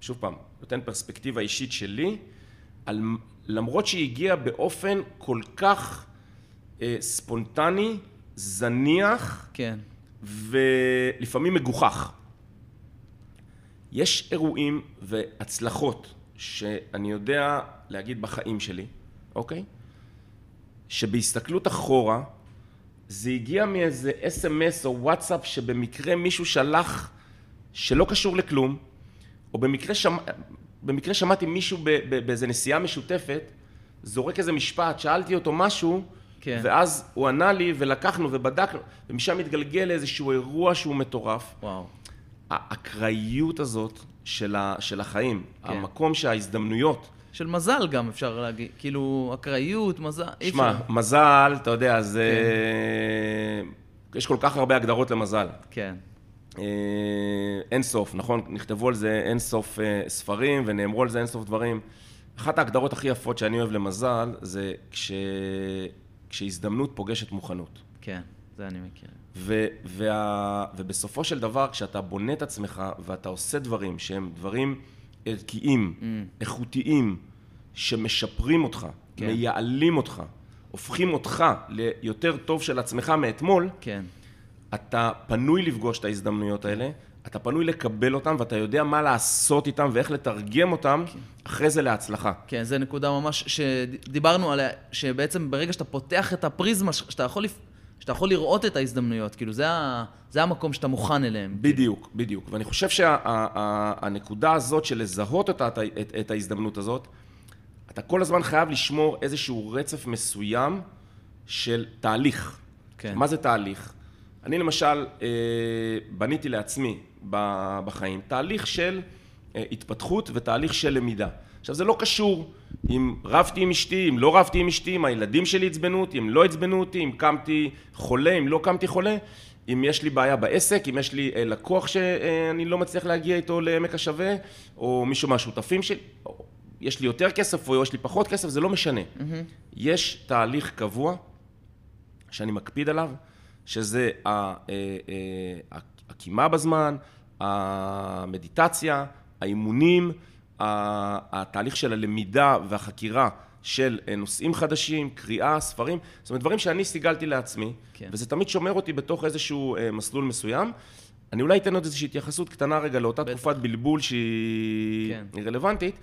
שוב פעם, נותן פרספקטיבה אישית שלי, על, למרות שהיא הגיעה באופן כל כך אה, ספונטני, זניח, כן. ולפעמים מגוחך. יש אירועים והצלחות שאני יודע להגיד בחיים שלי, אוקיי? שבהסתכלות אחורה, זה הגיע מאיזה אס.אם.אס או וואטסאפ שבמקרה מישהו שלח שלא קשור לכלום, או במקרה, שמע, במקרה שמעתי מישהו באיזה נסיעה משותפת, זורק איזה משפט, שאלתי אותו משהו, כן. ואז הוא ענה לי ולקחנו ובדקנו, ומשם התגלגל לאיזשהו אירוע שהוא מטורף. וואו. האקראיות הזאת של, ה, של החיים, כן. המקום שההזדמנויות של מזל גם, אפשר להגיד. כאילו, אקראיות, מזל, אי אפשר. שמע, מזל, אתה יודע, זה... כן. יש כל כך הרבה הגדרות למזל. כן. אה, אין סוף, נכון? נכתבו על זה אין סוף אה, ספרים ונאמרו על זה אין סוף דברים. אחת ההגדרות הכי יפות שאני אוהב למזל, זה כש... כשהזדמנות פוגשת מוכנות. כן, זה אני מכיר. ו... וה... ובסופו של דבר, כשאתה בונה את עצמך ואתה עושה דברים שהם דברים... ערכיים, mm. איכותיים, שמשפרים אותך, כן. מייעלים אותך, הופכים אותך ליותר טוב של עצמך מאתמול, כן. אתה פנוי לפגוש את ההזדמנויות האלה, אתה פנוי לקבל אותם, ואתה יודע מה לעשות איתם ואיך לתרגם אותם כן. אחרי זה להצלחה. כן, זו נקודה ממש שדיברנו עליה, שבעצם ברגע שאתה פותח את הפריזמה, שאתה יכול שאתה יכול לראות את ההזדמנויות, כאילו זה, ה, זה המקום שאתה מוכן אליהם. בדיוק, בדיוק. ואני חושב שהנקודה הזאת של לזהות אותה, את, את, את ההזדמנות הזאת, אתה כל הזמן חייב לשמור איזשהו רצף מסוים של תהליך. כן. מה זה תהליך? אני למשל אה, בניתי לעצמי בחיים תהליך של אה, התפתחות ותהליך של למידה. עכשיו זה לא קשור אם רבתי עם אשתי, אם לא רבתי עם אשתי, אם הילדים שלי עצבנו אותי, אם לא עצבנו אותי, אם קמתי חולה, אם לא קמתי חולה, אם יש לי בעיה בעסק, אם יש לי אה, לקוח שאני לא מצליח להגיע איתו לעמק השווה, או מישהו מהשותפים שלי, יש לי יותר כסף או יש לי פחות כסף, זה לא משנה. Mm-hmm. יש תהליך קבוע שאני מקפיד עליו, שזה הקימה בזמן, המדיטציה, האימונים, התהליך של הלמידה והחקירה של נושאים חדשים, קריאה, ספרים, זאת אומרת דברים שאני סיגלתי לעצמי, כן. וזה תמיד שומר אותי בתוך איזשהו אה, מסלול מסוים. אני אולי אתן עוד איזושהי התייחסות קטנה רגע לאותה בטח. תקופת בלבול שהיא כן. רלוונטית.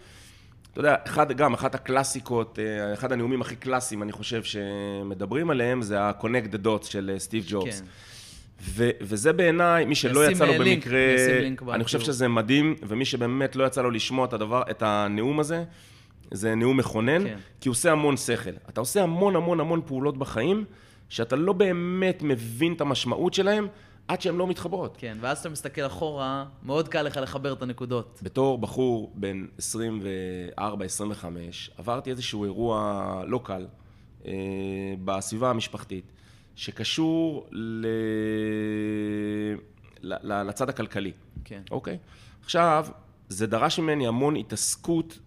אתה יודע, אחד, גם אחת הקלאסיקות, אה, אחד הנאומים הכי קלאסיים, אני חושב, שמדברים עליהם, זה ה-Connect the Dots של סטיב ג'ובס. כן. ו- וזה בעיניי, מי שלא יצא לו לינק, במקרה, אני חושב שזה מדהים, ומי שבאמת לא יצא לו לשמוע את הדבר, את הנאום הזה, זה נאום מכונן, כן. כי הוא עושה המון שכל. אתה עושה המון המון המון פעולות בחיים, שאתה לא באמת מבין את המשמעות שלהם, עד שהן לא מתחברות. כן, ואז אתה מסתכל אחורה, מאוד קל לך לחבר את הנקודות. בתור בחור בן 24-25, עברתי איזשהו אירוע לא קל אה, בסביבה המשפחתית. שקשור ל... לצד הכלכלי. כן. אוקיי? עכשיו, זה דרש ממני המון התעסקות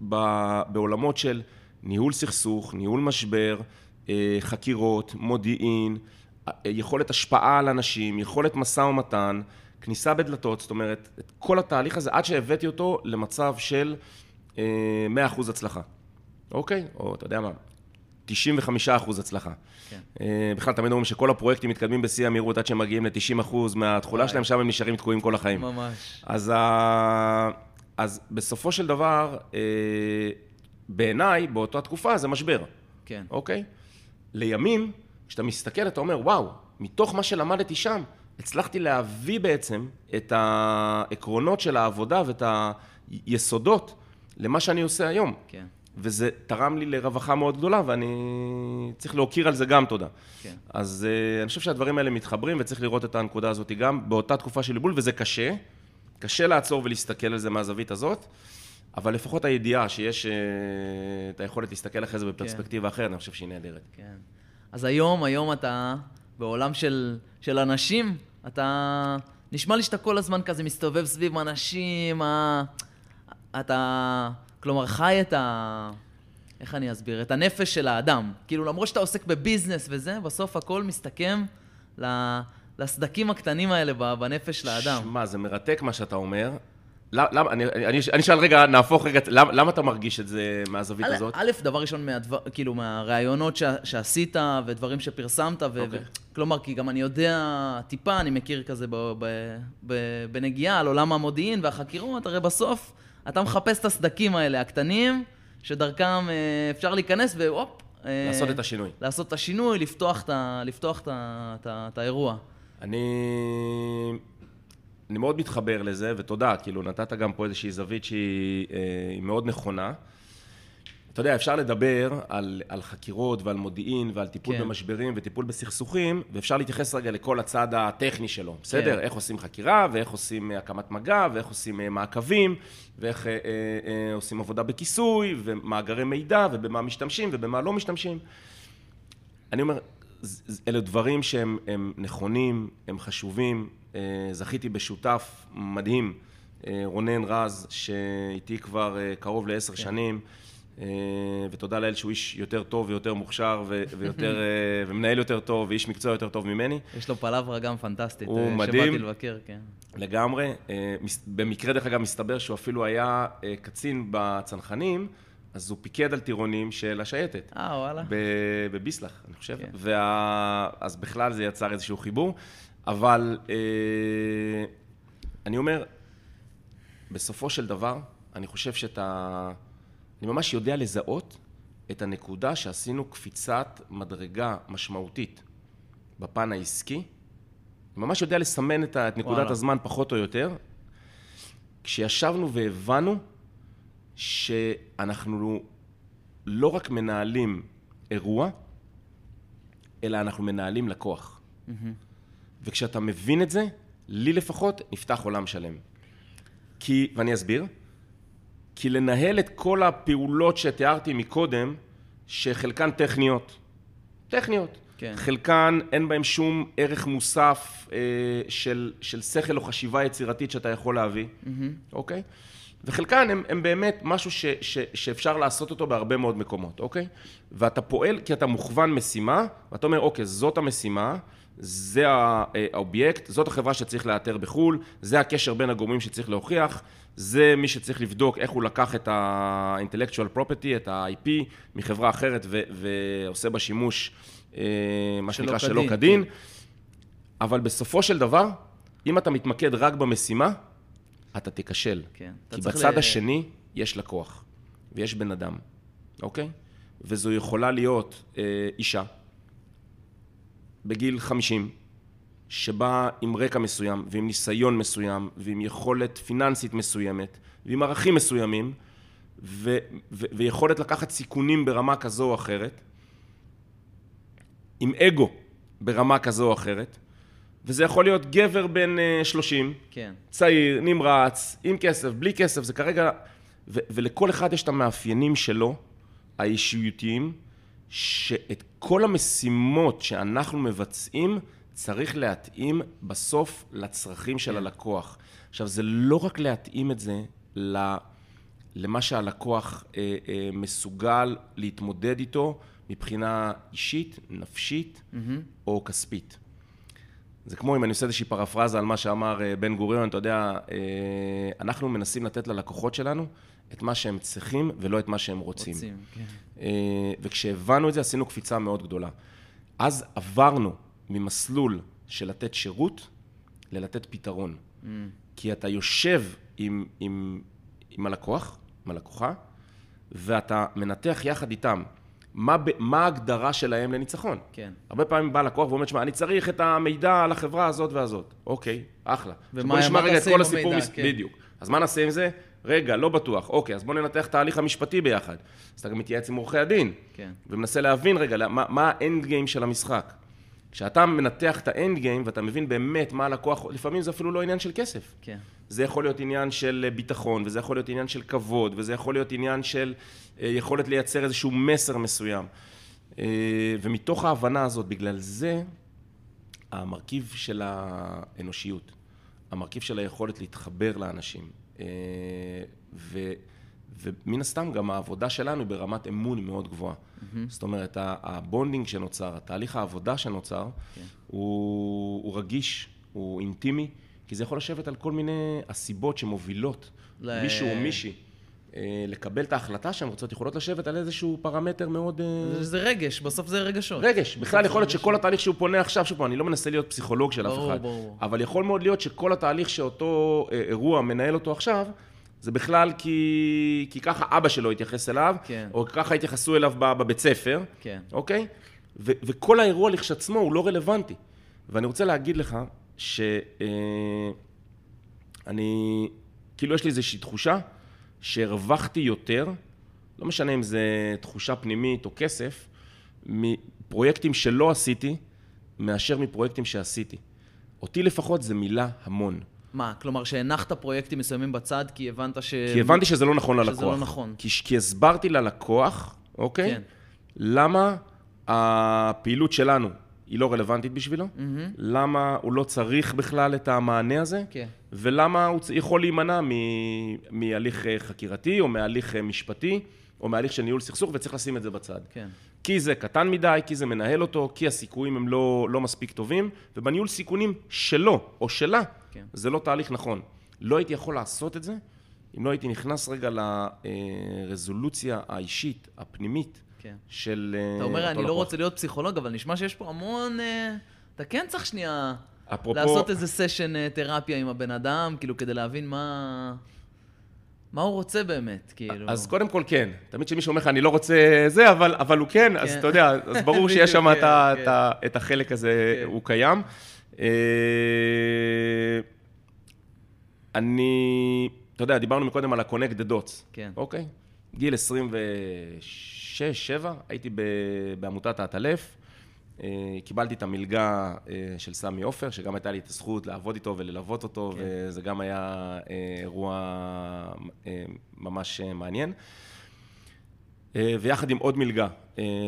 בעולמות של ניהול סכסוך, ניהול משבר, אה, חקירות, מודיעין, אה, יכולת השפעה על אנשים, יכולת משא ומתן, כניסה בדלתות, זאת אומרת, את כל התהליך הזה, עד שהבאתי אותו למצב של 100% אה, הצלחה. אוקיי? או אתה יודע מה, 95 אחוז הצלחה. כן. אה, בכלל, תמיד אומרים שכל הפרויקטים מתקדמים בשיא המהירות עד שהם מגיעים ל-90 אחוז מהתכולה שלהם, שם הם נשארים תקועים כל החיים. ממש. אז, ה... אז בסופו של דבר, אה, בעיניי, באותה תקופה זה משבר. כן. אוקיי? לימים, כשאתה מסתכל, אתה אומר, וואו, מתוך מה שלמדתי שם, הצלחתי להביא בעצם את העקרונות של העבודה ואת היסודות למה שאני עושה היום. כן. וזה תרם לי לרווחה מאוד גדולה, ואני צריך להוקיר על זה גם תודה. כן. אז uh, אני חושב שהדברים האלה מתחברים, וצריך לראות את הנקודה הזאת גם באותה תקופה של ליבול, וזה קשה. קשה לעצור ולהסתכל על זה מהזווית הזאת, אבל לפחות הידיעה שיש uh, את היכולת להסתכל אחרי זה בפרספקטיבה כן. אחרת, אני חושב שהיא נהדרת. כן. אז היום, היום אתה בעולם של, של אנשים, אתה... נשמע לי שאתה כל הזמן כזה מסתובב סביב אנשים, אתה... כלומר, חי את ה... איך אני אסביר? את הנפש של האדם. כאילו, למרות שאתה עוסק בביזנס וזה, בסוף הכל מסתכם ל... לסדקים הקטנים האלה בנפש של האדם. שמע, זה מרתק מה שאתה אומר. למה, אני, אני, אני שואל רגע, נהפוך רגע, למה, למה אתה מרגיש את זה מהזווית הזאת? א', דבר ראשון, מהדבר, כאילו, מהראיונות שעשית ודברים שפרסמת, ו, okay. ו, אוקיי. כלומר, כי גם אני יודע טיפה, אני מכיר כזה ב, ב, ב, בנגיעה על עולם המודיעין והחקירות, הרי בסוף אתה מחפש את הסדקים האלה, הקטנים, שדרכם אה, אפשר להיכנס והופ. אה, לעשות את השינוי. לעשות את השינוי, לפתוח את, לפתוח את, את, את האירוע. אני, אני מאוד מתחבר לזה, ותודה, כאילו, נתת גם פה איזושהי זווית שהיא אה, מאוד נכונה. אתה יודע, אפשר לדבר על, על חקירות ועל מודיעין ועל טיפול כן. במשברים וטיפול בסכסוכים, ואפשר להתייחס רגע לכל הצד הטכני שלו, בסדר? כן. איך עושים חקירה, ואיך עושים אה, הקמת מגע, ואיך עושים אה, מעקבים, ואיך אה, אה, אה, עושים עבודה בכיסוי, ומאגרי מידע, ובמה משתמשים ובמה לא משתמשים. אני אומר, אלה דברים שהם נכונים, הם חשובים. אה, זכיתי בשותף מדהים, רונן רז, שאיתי כבר קרוב לעשר כן. שנים. אה, ותודה לאל שהוא איש יותר טוב ויותר מוכשר ויותר, אה, ומנהל יותר טוב ואיש מקצוע יותר טוב ממני. יש לו פלברה גם פנטסטית. הוא אה, מדהים. שבאתי לבקר, כן. לגמרי. במקרה, דרך אגב, מסתבר שהוא אפילו היה קצין בצנחנים, אז הוא פיקד על טירונים של השייטת. אה, וואלה. בביסלח, אני חושב. כן. וה... אז בכלל זה יצר איזשהו חיבור. אבל אני אומר, בסופו של דבר, אני חושב שאתה... אני ממש יודע לזהות את הנקודה שעשינו קפיצת מדרגה משמעותית בפן העסקי, אני ממש יודע לסמן את את נקודת וואלה. הזמן פחות או יותר, כשישבנו והבנו שאנחנו לא רק מנהלים אירוע, אלא אנחנו מנהלים לקוח. וכשאתה מבין את זה, לי לפחות, נפתח עולם שלם. כי, ואני אסביר, כי לנהל את כל הפעולות שתיארתי מקודם, שחלקן טכניות, טכניות. כן. חלקן אין בהן שום ערך מוסף אה, של, של שכל או חשיבה יצירתית שאתה יכול להביא, אוקיי? וחלקן הם, הם באמת משהו ש, ש, שאפשר לעשות אותו בהרבה מאוד מקומות, אוקיי? ואתה פועל כי אתה מוכוון משימה, ואתה אומר, אוקיי, זאת המשימה, זה אה, האובייקט, זאת החברה שצריך לאתר בחו"ל, זה הקשר בין הגורמים שצריך להוכיח, זה מי שצריך לבדוק איך הוא לקח את ה-intellectual property, את ה-IP, מחברה אחרת ו- ועושה בה שימוש, אה, מה שנקרא, שלא כדין. כן. אבל בסופו של דבר, אם אתה מתמקד רק במשימה, אתה תיכשל. כן. אתה כי צריך בצד ל- השני יש לקוח, ויש בן אדם, אוקיי? וזו יכולה להיות אה, אישה, בגיל 50, שבאה עם רקע מסוים, ועם ניסיון מסוים, ועם יכולת פיננסית מסוימת, ועם ערכים מסוימים, ו- ו- ויכולת לקחת סיכונים ברמה כזו או אחרת, עם אגו ברמה כזו או אחרת, וזה יכול להיות גבר בן אה, 30, כן. צעיר, נמרץ, עם כסף, בלי כסף, זה כרגע... ו- ולכל אחד יש את המאפיינים שלו, האישיותיים, שאת כל המשימות שאנחנו מבצעים, צריך להתאים בסוף לצרכים של כן. הלקוח. עכשיו, זה לא רק להתאים את זה ל- למה שהלקוח אה, אה, מסוגל להתמודד איתו מבחינה אישית, נפשית או כספית. זה כמו אם אני עושה איזושהי פרפרזה על מה שאמר אה, בן גוריון, אתה יודע, אה, אנחנו מנסים לתת ללקוחות שלנו את מה שהם צריכים ולא את מה שהם רוצים. רוצים, כן. אה, וכשהבנו את זה עשינו קפיצה מאוד גדולה. אז עברנו ממסלול של לתת שירות ללתת פתרון. Mm. כי אתה יושב עם, עם, עם הלקוח, עם הלקוחה, ואתה מנתח יחד איתם מה, ב- מה ההגדרה שלהם לניצחון. כן. הרבה פעמים בא לקוח ואומר, שמע, אני צריך את המידע על החברה הזאת והזאת. אוקיי, אחלה. ומה- נשמע מה רגע את תעשה כל עם הסיפור. המידע, מס... כן. בדיוק. אז מה נעשה עם זה? רגע, לא בטוח. אוקיי, אז בוא ננתח את ההליך המשפטי ביחד. אז אתה גם מתייעץ עם עורכי הדין. כן. ומנסה להבין רגע, מה, מה האנד גיים של המשחק. כשאתה מנתח את האנד גיים ואתה מבין באמת מה הלקוח, לפעמים זה אפילו לא עניין של כסף. כן. זה יכול להיות עניין של ביטחון, וזה יכול להיות עניין של כבוד, וזה יכול להיות עניין של אה, יכולת לייצר איזשהו מסר מסוים. אה, ומתוך ההבנה הזאת, בגלל זה, המרכיב של האנושיות, המרכיב של היכולת להתחבר לאנשים, אה, ו, ומן הסתם גם העבודה שלנו ברמת אמון מאוד גבוהה. זאת אומרת, ה bonding שנוצר, התהליך העבודה שנוצר, הוא, הוא רגיש, הוא אינטימי, כי זה יכול לשבת על כל מיני הסיבות שמובילות ל- מישהו או מישהי. אה, לקבל את ההחלטה שהן רוצות, יכולות לשבת על איזשהו פרמטר מאוד... אה, זה- זה רגש, בסוף זה רגשות. רגש, בכלל יכול להיות. שכל התהליך שהוא פונה עכשיו, שוב פעם, אני לא מנסה להיות פסיכולוג של אף ברור, אחד, ברור. אבל יכול מאוד להיות שכל התהליך שאותו אה, אירוע מנהל אותו עכשיו, זה בכלל כי, כי ככה אבא שלו התייחס אליו, כן. או ככה התייחסו אליו ב- בבית ספר, כן. אוקיי? ו- וכל האירוע לכשעצמו הוא לא רלוונטי. ואני רוצה להגיד לך שאני, כאילו יש לי איזושהי תחושה שהרווחתי יותר, לא משנה אם זה תחושה פנימית או כסף, מפרויקטים שלא עשיתי, מאשר מפרויקטים שעשיתי. אותי לפחות זה מילה המון. מה, כלומר שהנחת פרויקטים מסוימים בצד כי הבנת ש... כי הבנתי שזה לא נכון שזה ללקוח. לא נכון. כי, כי הסברתי ללקוח, אוקיי? כן. למה הפעילות שלנו היא לא רלוונטית בשבילו, למה הוא לא צריך בכלל את המענה הזה, כן. ולמה הוא יכול להימנע מ- מהליך אה, חקירתי, או מהליך אה, משפטי, או מהליך של ניהול סכסוך, וצריך לשים את זה בצד. כן. כי זה קטן מדי, כי זה מנהל אותו, כי הסיכויים הם לא, לא מספיק טובים, ובניהול סיכונים שלו או שלה, כן. זה לא תהליך נכון. לא הייתי יכול לעשות את זה אם לא הייתי נכנס רגע לרזולוציה האישית, הפנימית, כן. של אה, אתה אומר, אני לא לקוח. רוצה להיות פסיכולוג, אבל נשמע שיש פה המון... אה, אתה כן צריך שנייה אפרופו- לעשות איזה סשן אה, תרפיה עם הבן אדם, כאילו, כדי להבין מה... מה הוא רוצה באמת, כאילו? אז קודם כל כן. תמיד כשמישהו אומר לך, אני לא רוצה זה, אבל, אבל הוא כן, אז כן. אתה יודע, אז ברור שיש שם בדיוק, את, כן, את, החלק הזה, כן. הוא קיים. אני, אתה יודע, דיברנו מקודם על ה-connect the dots. כן. אוקיי? גיל 26-7, הייתי ב- בעמותת האטלף. אה, קיבלתי את המלגה אה, של סמי עופר, שגם הייתה לי את הזכות לעבוד איתו וללוות אותו, כן. וזה גם היה אה, אירוע ממש מעניין. ויחד עם עוד מלגה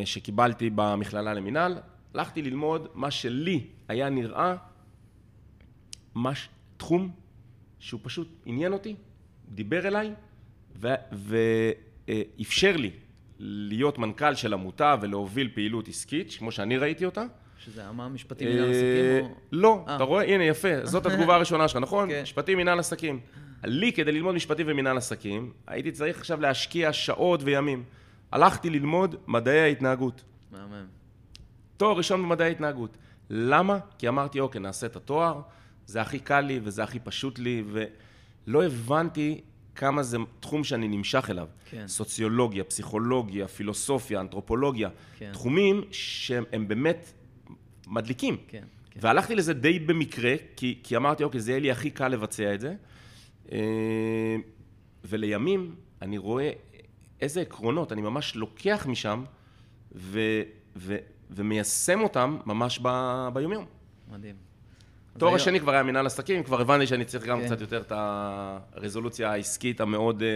שקיבלתי במכללה למינהל, הלכתי ללמוד מה שלי היה נראה מש... תחום שהוא פשוט עניין אותי, דיבר אליי ואפשר לי להיות מנכ"ל של עמותה ולהוביל פעילות עסקית, כמו שאני ראיתי אותה. שזה היה מה משפטי מנהל עסקים? או- לא, אה. אתה רואה? הנה, יפה, זאת התגובה הראשונה שלך, נכון? כן. משפטי מנהל עסקים. לי, כדי ללמוד משפטי ומנהל עסקים, הייתי צריך עכשיו להשקיע שעות וימים. הלכתי ללמוד מדעי ההתנהגות. מהמם. תואר ראשון במדעי ההתנהגות. למה? כי אמרתי, אוקיי, נעשה את התואר, זה הכי קל לי וזה הכי פשוט לי, ולא הבנתי כמה זה תחום שאני נמשך אליו. כן. סוציולוגיה, פסיכולוגיה, פילוסופיה, אנתרופולוגיה. כן. תחומים שהם באמת מדליקים. כן, כן. והלכתי לזה די במקרה, כי, כי אמרתי, אוקיי, זה יהיה לי הכי קל לבצע את זה. אה, ולימים אני רואה איזה עקרונות אני ממש לוקח משם ו, ו, ומיישם אותם ממש ב, ביומיום. מדהים. תואר השני כבר היה מנהל עסקים, כבר הבנתי שאני צריך גם כן. קצת יותר את הרזולוציה העסקית המאוד, אה,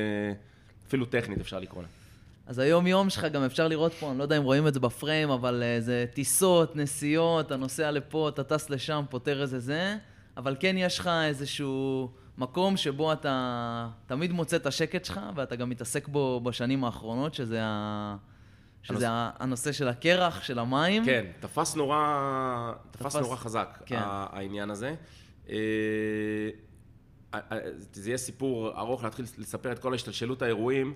אפילו טכנית אפשר לקרוא לה. אז היום-יום שלך גם אפשר לראות פה, אני לא יודע אם רואים את זה בפריים, אבל אה, זה טיסות, נסיעות, אתה נוסע לפה, אתה טס לשם, פותר איזה זה, אבל כן יש לך איזשהו מקום שבו אתה תמיד מוצא את השקט שלך, ואתה גם מתעסק בו בשנים האחרונות, שזה, ה... שזה ה- הנושא של הקרח, של המים. כן, תפס נורא, תפס תפס- נורא חזק, כן. העניין הזה. אה, זה יהיה סיפור ארוך להתחיל לספר את כל השתלשלות האירועים,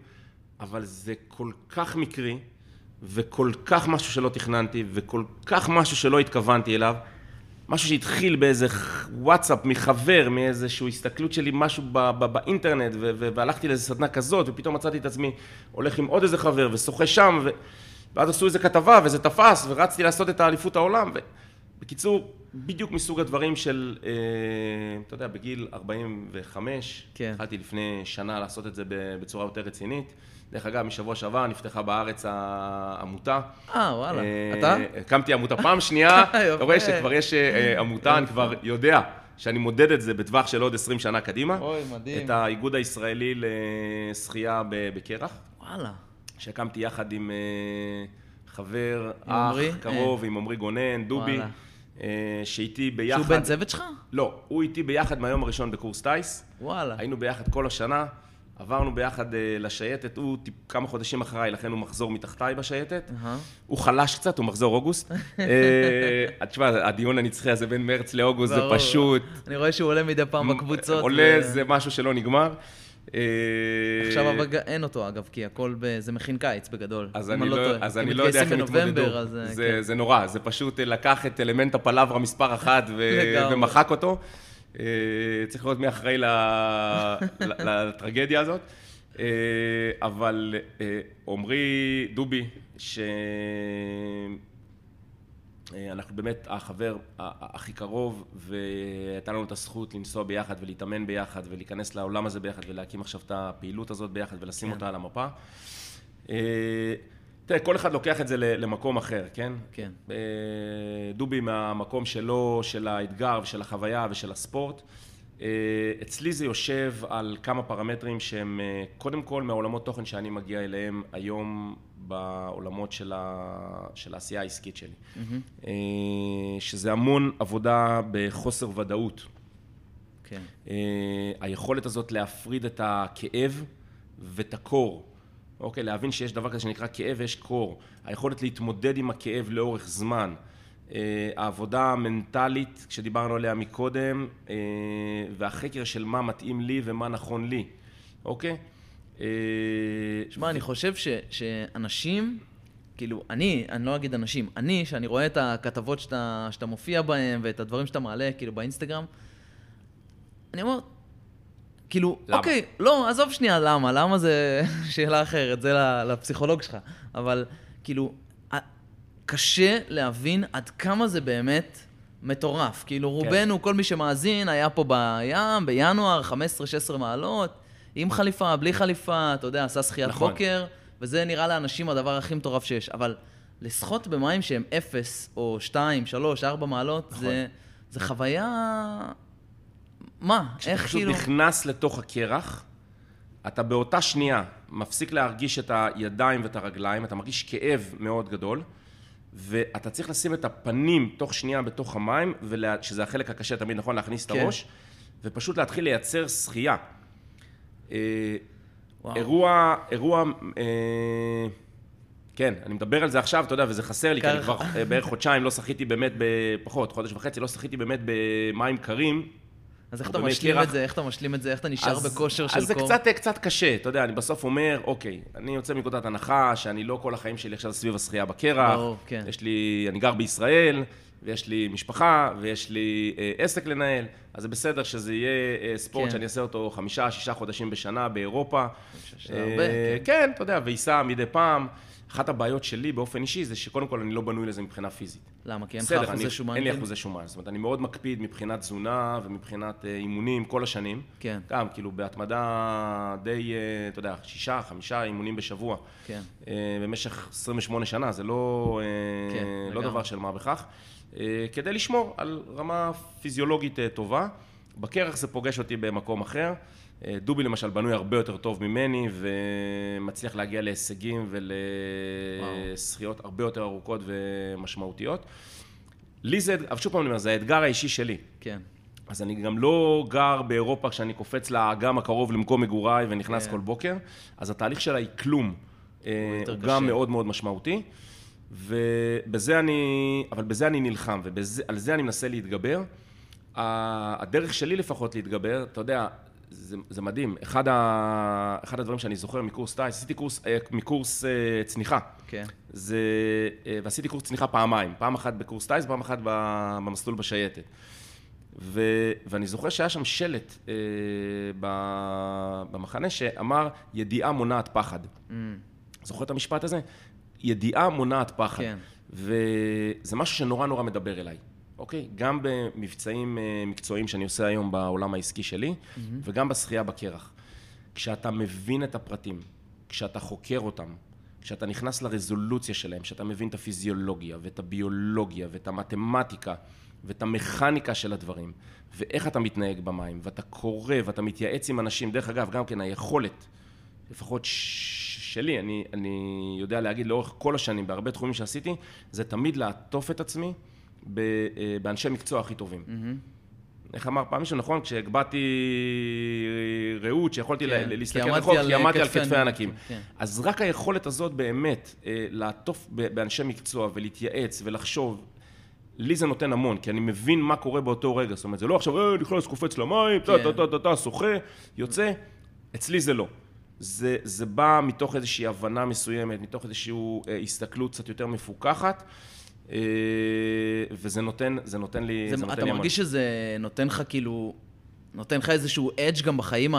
אבל זה כל כך מקרי, וכל כך משהו שלא תכננתי, וכל כך משהו שלא התכוונתי אליו. משהו שהתחיל באיזה וואטסאפ מחבר, מאיזושהי הסתכלות שלי, משהו ב- ב- באינטרנט, ו- ו- והלכתי לאיזו סדנה כזאת, ופתאום מצאתי את עצמי הולך עם עוד איזה חבר, ושוחה שם, ו... ואז עשו איזה כתבה, וזה תפס, ורצתי לעשות את האליפות העולם. ו... בקיצור, בדיוק מסוג הדברים של, אה, אתה יודע, בגיל 45, כן. התחלתי לפני שנה לעשות את זה בצורה יותר רצינית. דרך אגב, משבוע שעבר נפתחה בארץ העמותה. אה, וואלה. אה, אתה? הקמתי עמותה פעם שנייה, אתה. רואה שכבר יש אה, עמותה, אני כבר יודע שאני מודד את זה בטווח של עוד 20 שנה קדימה. אוי, מדהים. את האיגוד הישראלי לשחייה בקרח, וואלה. שהקמתי יחד עם אה, חבר? אח קרוב, עם עמרי גונן, דובי, שאיתי ביחד. שהוא בן צוות שלך? לא, הוא איתי ביחד מהיום הראשון בקורס טיס. וואלה. היינו ביחד כל השנה, עברנו ביחד אה, לשייטת, הוא טיפ- כמה חודשים אחריי, לכן הוא מחזור מתחתיי בשייטת. אהה. הוא חלש קצת, הוא מחזור אוגוסט. אה, תשמע, הדיון הנצחי הזה בין מרץ לאוגוסט זה. פשוט... אני רואה שהוא עולה מדי פעם בקבוצות. עולה, ו- זה משהו שלא נגמר. אה, עכשיו אבל אין אותו אגב, כי הכל, ב... זה מכין קיץ בגדול. אז אני לא, טועה. אז אני לא יודע איך הם. אה, זה, כן. זה נורא, זה פשוט לקח את אלמנט הפלברה מספר אחת ו-. ומחק אותו. אה, צריך לראות מי אחראי לטרגדיה הזאת. אה, אבל אה, עמרי דובי, שאנחנו באמת החבר הכי קרוב, והייתה לנו את הזכות לנסוע ביחד ולהתאמן ביחד ולהיכנס לעולם הזה ביחד ולהקים עכשיו את הפעילות הזאת ביחד ולשים כן. אותה על המפה. אה, תראה, כל אחד לוקח את זה למקום אחר, כן? כן. אה, דובי מהמקום שלו, של האתגר ושל החוויה ושל הספורט. אה, אצלי זה יושב על כמה פרמטרים שהם אה, קודם כל מהעולמות תוכן שאני מגיע אליהם היום בעולמות של, ה... של העשייה העסקית שלי. אה, שזה המון עבודה בחוסר ודאות. כן. היכולת הזאת להפריד את הכאב ואת הקור. אוקיי, להבין שיש דבר כזה שנקרא כאב ויש קור. היכולת להתמודד עם הכאב לאורך זמן. אה, העבודה המנטלית, שדיברנו עליה מקודם, אה, והחקר של מה מתאים לי ומה נכון לי, אוקיי? אה, שמע, אני חושב ש, שאנשים, כאילו, אני, אני לא אגיד אנשים, אני, שאני רואה את הכתבות שאתה, שאתה מופיע בהן ואת הדברים שאתה מעלה, כאילו, באינסטגרם, אני אומר, כאילו, למה? אוקיי, לא, עזוב שנייה למה, למה זה שאלה אחרת, זה לפסיכולוג שלך. אבל כאילו, קשה להבין עד כמה זה באמת מטורף. כאילו, רובנו, כל מי שמאזין, היה פה בים, בינואר, 15-16 מעלות, עם חליפה, בלי חליפה, אתה יודע, עשה שחיית נכון. בוקר, וזה נראה לאנשים הדבר הכי מטורף שיש. אבל לשחות במים שהם 0 או 2, 3, 4 מעלות, נכון. זה, זה חוויה... מה? כשאתה איך פשוט כאילו... נכנס לתוך הקרח, אתה באותה שנייה מפסיק להרגיש את הידיים ואת הרגליים, אתה מרגיש כאב מאוד גדול, ואתה צריך לשים את הפנים תוך שנייה בתוך המים, ולה... שזה החלק הקשה תמיד, נכון? להכניס את כן. הראש, ופשוט להתחיל לייצר שחייה. אה, וואו. אירוע, אירוע, אה, כן, אני מדבר על זה עכשיו, אתה יודע, וזה חסר לי, כי אני. כבר אה, בערך חודשיים לא שחיתי באמת, בפחות, חודש וחצי, לא שחיתי באמת במים קרים. אז איך אתה משלים. את זה? איך אתה משלים את זה? איך אתה נשאר בכושר של אז זה קור? קצת, קצת קשה, אתה יודע, אני בסוף אומר, אוקיי, אני יוצא מנקודת הנחה שאני לא כל החיים שלי עכשיו סביב השחייה בקרח. ברור, כן. יש לי, אני גר בישראל, ויש לי משפחה, ויש לי אה, עסק לנהל, אז זה בסדר שזה יהיה אה, ספורט כן. שאני אעשה אותו חמישה, שישה חודשים בשנה באירופה. אה, הרבה, כן. כן, אתה יודע, וייסע מדי פעם. אחת הבעיות שלי באופן אישי זה שקודם כל אני לא בנוי לזה מבחינה פיזית. למה? כי אין לך בסדר, אחוזי אני- שומן? אין לי כאלה? אחוזי שומן. זאת אומרת, אני מאוד מקפיד מבחינת תזונה ומבחינת אה, אימונים כל השנים. כן. גם, כאילו, בהתמדה די, אה, אתה יודע, שישה, חמישה אימונים בשבוע. כן. אה, במשך 28 שנה, זה לא, כן, לא. דבר של מה בכך. כדי לשמור על רמה פיזיולוגית טובה. בקרח זה פוגש אותי במקום אחר. אה, דובי למשל בנוי הרבה יותר טוב ממני ומצליח להגיע להישגים ולזכיות הרבה יותר ארוכות ומשמעותיות. לי זה, אבל שוב פעם אני אומר, זה האתגר האישי שלי. כן. אז אני גם לא גר באירופה כשאני קופץ לאגם הקרוב למקום מגוריי ונכנס כן. כל בוקר, אז התהליך של האקלום אה, יותר הוא קשה. גם מאוד מאוד משמעותי, ובזה אני, אבל בזה אני נלחם, ועל זה אני מנסה להתגבר. הדרך שלי לפחות להתגבר, אתה יודע, זה, זה מדהים. אחד, ה, אחד הדברים שאני זוכר מקורס טייס, עשיתי קורס, אה, מקורס אה, צניחה. כן. זה, אה, ועשיתי קורס צניחה פעמיים, פעם אחת בקורס טייס, פעם אחת במסלול בשייטת. ו, ואני זוכר שהיה שם שלט אה, ב, במחנה שאמר, ידיעה מונעת פחד. Mm, זוכר את המשפט הזה? ידיעה מונעת פחד. כן. וזה משהו שנורא נורא מדבר אליי, אוקיי? גם במבצעים אה, מקצועיים שאני עושה היום בעולם העסקי שלי, וגם בשחייה בקרח. כשאתה מבין את הפרטים, כשאתה חוקר אותם, כשאתה נכנס לרזולוציה שלהם, כשאתה מבין את הפיזיולוגיה ואת הביולוגיה ואת המתמטיקה ואת המכניקה של הדברים, ואיך אתה מתנהג במים, ואתה קורא ואתה מתייעץ עם אנשים, דרך אגב, גם כן היכולת, לפחות שלי, אני, אני יודע להגיד לאורך כל השנים, בהרבה תחומים שעשיתי, זה תמיד לעטוף את עצמי באנשי מקצוע הכי טובים. איך אמר פעם מישהו, נכון? כשהגבהתי רעות, שיכולתי כן, להסתכל רחוק, כי עמדתי על כתפי ענקים, ענקים. כן. אז רק היכולת הזאת באמת, אה, לעטוף באנשי מקצוע ולהתייעץ ולחשוב, לי זה נותן המון, כי אני מבין מה קורה באותו רגע. זאת אומרת, זה לא עכשיו, אה, נכנס, קופץ למים, טה, כן. טה, טה, טה, טה, שוחה, יוצא. אצלי זה לא. זה, זה בא מתוך איזושהי הבנה מסוימת, מתוך איזושהי אה, הסתכלות קצת יותר מפוקחת, אה, וזה נותן, זה נותן לי, זה, זה נותן אתה לי המון. מרגיש שזה נותן לך כאילו, נותן לך איזשהו אדג' גם בחיים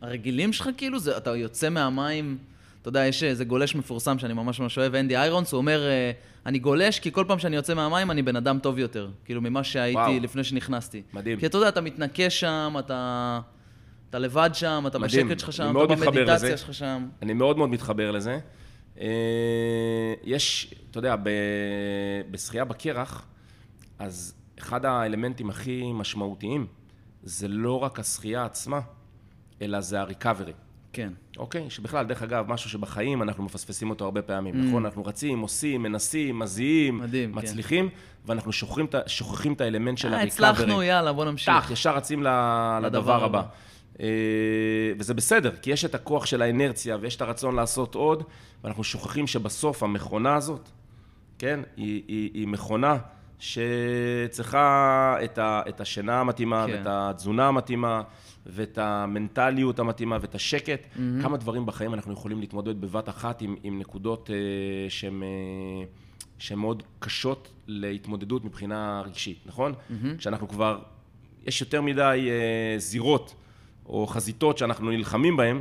הרגילים שלך כאילו? זה, אתה יוצא מהמים, אתה יודע, יש איזה גולש מפורסם שאני ממש ממש אוהב, אנדי איירונס, הוא אומר, אה, אני גולש כי כל פעם שאני יוצא מהמים אני בן אדם טוב יותר, כאילו ממה שהייתי וואו. לפני שנכנסתי. מדהים. כי אתה יודע, אתה מתנקה שם, אתה, אתה לבד שם, אתה מדהים. בשקט שלך שם, אתה במדיטציה לזה. שלך שם. אני מאוד מאוד מתחבר לזה. אה, יש, אתה יודע, בשחייה בקרח, אז אחד האלמנטים הכי משמעותיים זה לא רק השחייה עצמה, אלא זה הריקאברי. כן. אוקיי? שבכלל, דרך אגב, משהו שבחיים אנחנו מפספסים אותו הרבה פעמים, Mm. נכון? אנחנו רצים, עושים, מנסים, מזיעים, מדהים, כן. מצליחים, ואנחנו שוכחים שוכחים את האלמנט של אה, הריקאברי. הצלחנו, יאללה, בוא נמשיך. טאח, ישר רצים ל- לדבר הבא. אה, וזה בסדר, כי יש את הכוח של האנרציה ויש את הרצון לעשות עוד, ואנחנו שוכחים שבסוף המכונה הזאת, כן, היא, היא, היא מכונה שצריכה את, ה, את השינה המתאימה, כן. ואת התזונה המתאימה, ואת המנטליות המתאימה, ואת השקט. Mm-hmm. כמה דברים בחיים אנחנו יכולים להתמודד בבת אחת עם, עם נקודות אה, שהן... אה, שהן מאוד קשות להתמודדות מבחינה רגשית, נכון? Mm-hmm. כשאנחנו כבר, יש יותר מדי אה, זירות, או, חזיתות שאנחנו נלחמים בהן,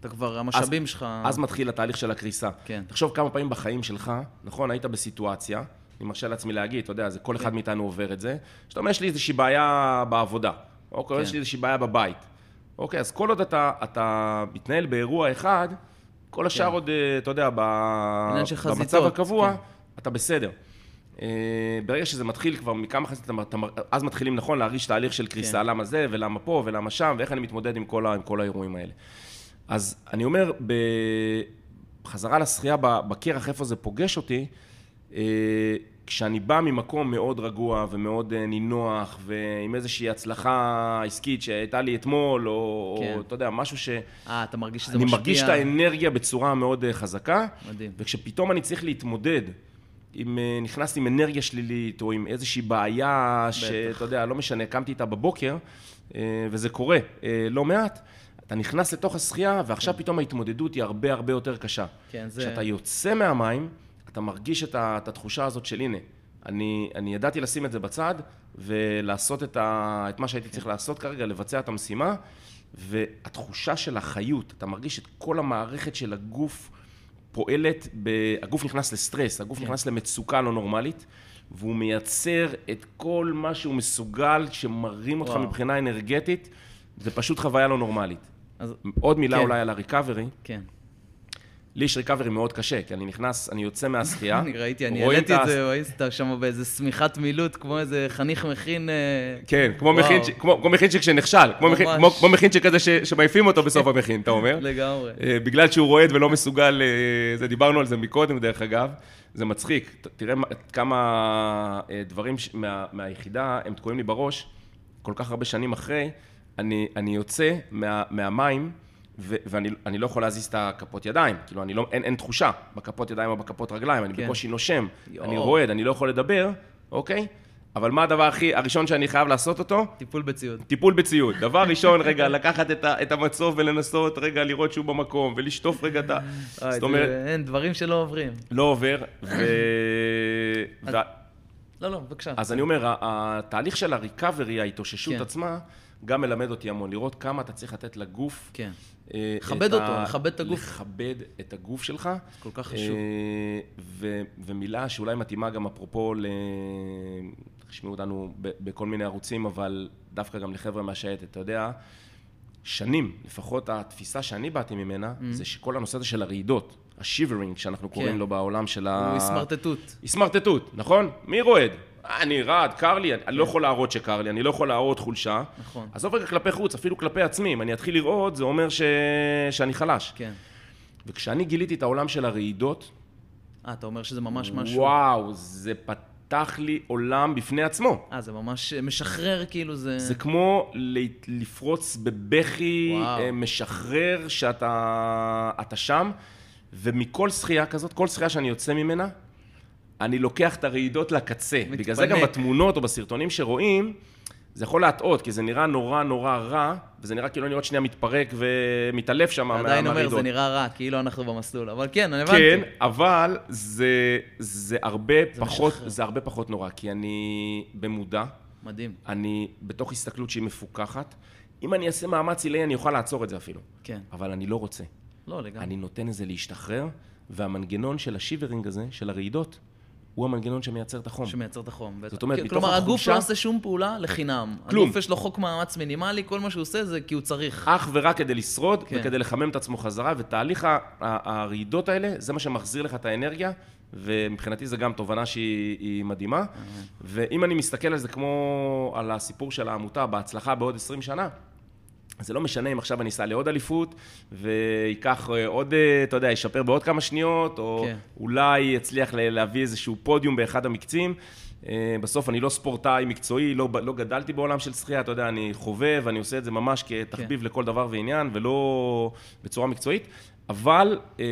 אתה כבר, המשאבים שלך... אז מתחיל התהליך של הקריסה. כן. תחשוב כמה פעמים בחיים שלך, נכון, היית בסיטואציה, אני מרשה לעצמי להגיד, אתה יודע, זה כל אחד מאיתנו עובר את זה, שאתה אומר, יש לי איזושהי בעיה בעבודה, אוקיי, כן. יש לי איזושהי בעיה בבית. אוקיי, אז כל עוד אתה, אתה מתנהל באירוע אחד, כל השאר עוד, אה, אתה יודע, ב... במצב הקבוע, כן. אתה בסדר. אה, ברגע שזה מתחיל כבר מכמה אתה- אז מתחילים, נכון, להרגיש תהליך של קריסה, כן. למה זה, ולמה פה, ולמה שם, ואיך אני מתמודד עם כל, ה- עם כל האירועים האלה. אז אני אומר, בחזרה לשחייה בקרח, איפה זה פוגש אותי, אה, כשאני בא ממקום מאוד רגוע ומאוד אה, נינוח, ועם איזושהי הצלחה עסקית שהייתה לי אתמול, או, כן. או אתה יודע, משהו ש... אה, אתה מרגיש שזה אני משפיע? מרגיש את האנרגיה בצורה מאוד חזקה. מדהים. וכשפתאום אני צריך להתמודד, אם אה, נכנסתי עם אנרגיה שלילית, או עם איזושהי בעיה, שאתה יודע, לא משנה, קמתי איתה בבוקר, אה, וזה קורה אה, לא מעט, אתה נכנס לתוך השחייה, ועכשיו פתאום ההתמודדות היא הרבה הרבה יותר קשה. כן, זה... כשאתה יוצא מהמים, אתה מרגיש את, ה, את התחושה הזאת של הנה, אני, אני ידעתי לשים את זה בצד, ולעשות את, ה, את מה שהייתי צריך לעשות כרגע, לבצע את המשימה, והתחושה של החיות, אתה מרגיש את כל המערכת של הגוף פועלת, ב, הגוף נכנס לסטרס, הגוף נכנס למצוקה לא נורמלית, והוא מייצר את כל מה שהוא מסוגל, שמרים אותך וואו. מבחינה אנרגטית, זה פשוט חוויה לא נורמלית. אז... עוד מילה כן. אולי על הריקאברי. כן. לי יש ריקאברי מאוד קשה, כי אני נכנס, אני יוצא מהשחייה. אני ראיתי, אני רואים העליתי את זה, ראיתי שם באיזה שמיכת מילוט, כמו איזה חניך מכין... אה, כן, כמו. מכינצ'יק, שנכשל, מכין, ממש. כמו, כמו מכינצ'יק כזה ש, שמעיפים אותו בסוף המכין, אתה אומר? לגמרי. אה, בגלל שהוא רועד ולא מסוגל, אה, זה דיברנו על זה מקודם דרך אגב, זה מצחיק, תראה מה- כמה דברים מהיחידה, הם תקועים לי בראש, כל כך הרבה שנים אחרי, אני, יוצא מה, מהמים, ו, ואני אני לא יכול להזיז את הכפות ידיים, כאילו אני לא, אין, אין תחושה בכפות ידיים או בכפות רגליים, אני כן. בקושי נושם, יואו. אני רועד, אני לא יכול לדבר, אוקיי? אבל מה הדבר הכי, הראשון שאני חייב לעשות אותו? טיפול בציוד. טיפול בציוד. דבר ראשון, רגע, לקחת את, ה, את המצוף ולנסות רגע לראות שהוא במקום, ולשטוף רגע את ה... זאת אומרת, אין, דברים שלא עוברים. לא עובר, ו... לא, לא, בבקשה. אז אני אומר, התהליך של הריקאברי, ההתאוששות כן. עצמה, גם מלמד אותי המון, לראות כמה אתה צריך לתת לגוף. כן. אה, לכבד את אותו, ה- לכבד את הגוף. לכבד את הגוף שלך. כל כך חשוב. אה, ו- ומילה שאולי מתאימה גם אפרופו, ל... תשמעו אותנו ב- בכל מיני ערוצים, אבל דווקא גם לחבר'ה מהשייטת, אתה יודע, שנים, לפחות התפיסה שאני באתי ממנה, Mm. זה שכל הנושא הזה של הרעידות, השיברינג, שאנחנו קוראים כן. לו בעולם של ה... הוא הסמרטטות. הסמרטטות, נכון? מי רועד? אני רעד, קר לי, אני, לא יכול להראות שקר לי, אני לא יכול להראות חולשה. נכון. עזוב רגע כלפי חוץ, אפילו כלפי עצמי, אם אני אתחיל לראות, זה אומר ש... שאני חלש. כן. וכשאני גיליתי את העולם של הרעידות, אה, אתה אומר שזה ממש משהו... וואו, זה פתח לי עולם בפני עצמו. אה, זה ממש משחרר, כאילו זה... זה כמו לפרוץ בבכי וואו. אה, משחרר שאתה אתה שם, ומכל שחייה כזאת, כל שחייה שאני יוצא ממנה, אני לוקח את הרעידות לקצה. מתפנק. בגלל זה גם בתמונות או בסרטונים שרואים, זה יכול להטעות, כי זה נראה נורא נורא רע, וזה נראה כאילו אני עוד שנייה מתפרק ומתעלף שם מה- עדיין אומר, מהרעידות. זה נראה רע, כאילו אנחנו במסלול. אבל כן, אני הבנתי. כן, אבל זה, זה, הרבה זה פחות, משחרר. זה הרבה פחות נורא, כי אני במודע, מדהים. אני בתוך הסתכלות שהיא מפוקחת. אם אני אעשה מאמץ עילאי, אני אוכל לעצור את זה אפילו. כן. אבל אני לא רוצה. לא, לגמרי. אני נותן לזה להשתחרר, והמנגנון של השיברינג הזה, של הרעידות, הוא המנגנון שמייצר את החום. שמייצר את החום. זאת אומרת, כי- מתוך כלומר, הגוף החולשה- לא עושה שום פעולה לחינם. כלום. הגוף יש לו חוק מאמץ מינימלי, כל מה שהוא עושה זה כי הוא צריך. אך ורק כדי לשרוד כן. וכדי לחמם את עצמו חזרה, ותהליך הרעידות האלה, זה מה שמחזיר לך את האנרגיה, ומבחינתי זה גם תובנה שהיא היא מדהימה. ואם אני מסתכל על זה כמו על הסיפור של העמותה, בהצלחה בעוד 20 שנה, זה לא משנה אם עכשיו אני אסע לעוד אליפות, וייקח אה, עוד, אה, אתה יודע, ישפר בעוד כמה שניות, או כן. אולי יצליח להביא איזשהו פודיום באחד המקצים. אה, בסוף אני לא ספורטאי מקצועי, לא, לא גדלתי בעולם של שחייה, אתה יודע, אני חובב, אני עושה את זה ממש כתחביב כן. לכל דבר ועניין, ולא בצורה מקצועית, אבל אה,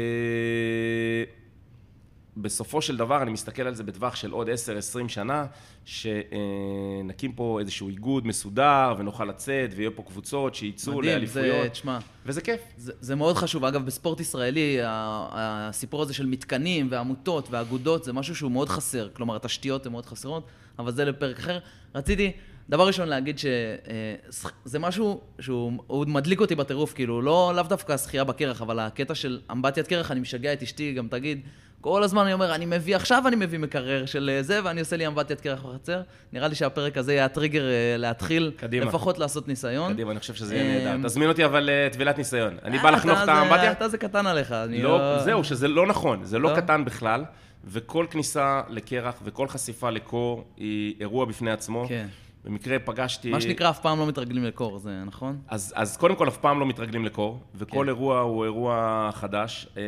בסופו של דבר אני מסתכל על זה בטווח של עוד 10-20 שנה, שנקים פה איזשהו איגוד מסודר, ונוכל לצאת, ויהיו פה קבוצות שייצאו מדהים, לאליפויות, זה, תשמע, וזה כיף. זה, זה מאוד חשוב. אגב, בספורט ישראלי, הסיפור הזה של מתקנים ועמותות ואגודות זה משהו שהוא מאוד חסר. כלומר, התשתיות הן מאוד חסרות, אבל זה לפרק אחר. רציתי, דבר ראשון, להגיד שזה משהו שהוא מדליק אותי בטירוף, כאילו, לא, לאו דווקא שחייה בקרח, אבל הקטע של אמבטיית קרח, אני משגע את אשתי, גם תגיד, כל הזמן אני אומר, אני מביא, עכשיו אני מביא מקרר של אה, זה, ואני עושה לי אמבטיית קרח בחצר. נראה לי שהפרק הזה יהיה הטריגר אה, להתחיל, קדימה. לפחות לעשות ניסיון. קדימה, אני חושב שזה יהיה נהדר. תזמין אותי אבל לטבילת ניסיון. אני בא לחנוך את האמבטיה. אתה זה קטן עליך, אני לא... זהו, שזה לא נכון, זה לא קטן בכלל. וכל כניסה לקרח וכל חשיפה לקור היא אירוע בפני עצמו. כן. במקרה פגשתי... מה שנקרא, אף פעם לא מתרגלים לקור, זה נכון? אז, אז קודם כל, אף פעם לא מתרגלים לקור, וכל כן. אירוע הוא אירוע חדש. אה,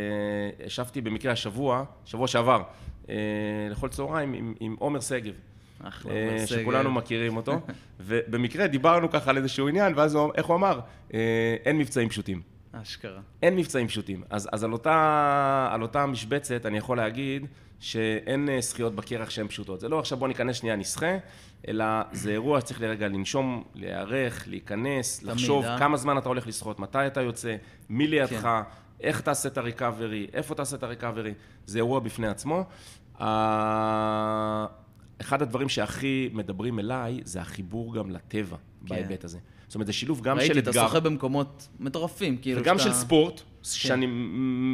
ישבתי במקרה השבוע, שבוע שעבר, אה, לכל צהריים עם, עם עומר שגב. אחלה, אה, עומר שגב. שכולנו מכירים אותו. ובמקרה דיברנו ככה על איזשהו עניין, ואז הוא, איך הוא אמר? אה, אין מבצעים פשוטים. אשכרה. אין מבצעים פשוטים. אז, אז על, אותה, על אותה משבצת אני יכול להגיד שאין אה, זכיות בקרח שהן פשוטות. זה לא עכשיו בוא ניכנס שנייה נסחה, אלא זה אירוע שצריך לרגע לנשום, להיערך, להיכנס, תמיד, לחשוב אה? כמה זמן אתה הולך לשחות, מתי אתה יוצא, מי לידך, כן. איך תעשה את הריקאברי, איפה תעשה את הריקאברי, זה אירוע בפני עצמו. אחד הדברים שהכי מדברים אליי זה החיבור גם לטבע כן. בהיבט הזה. זאת אומרת, זה שילוב גם ראיתי, של אתגר. ראיתי, אתה שוחה במקומות מטורפים, כאילו וגם שאתה... של ספורט, כן. שאני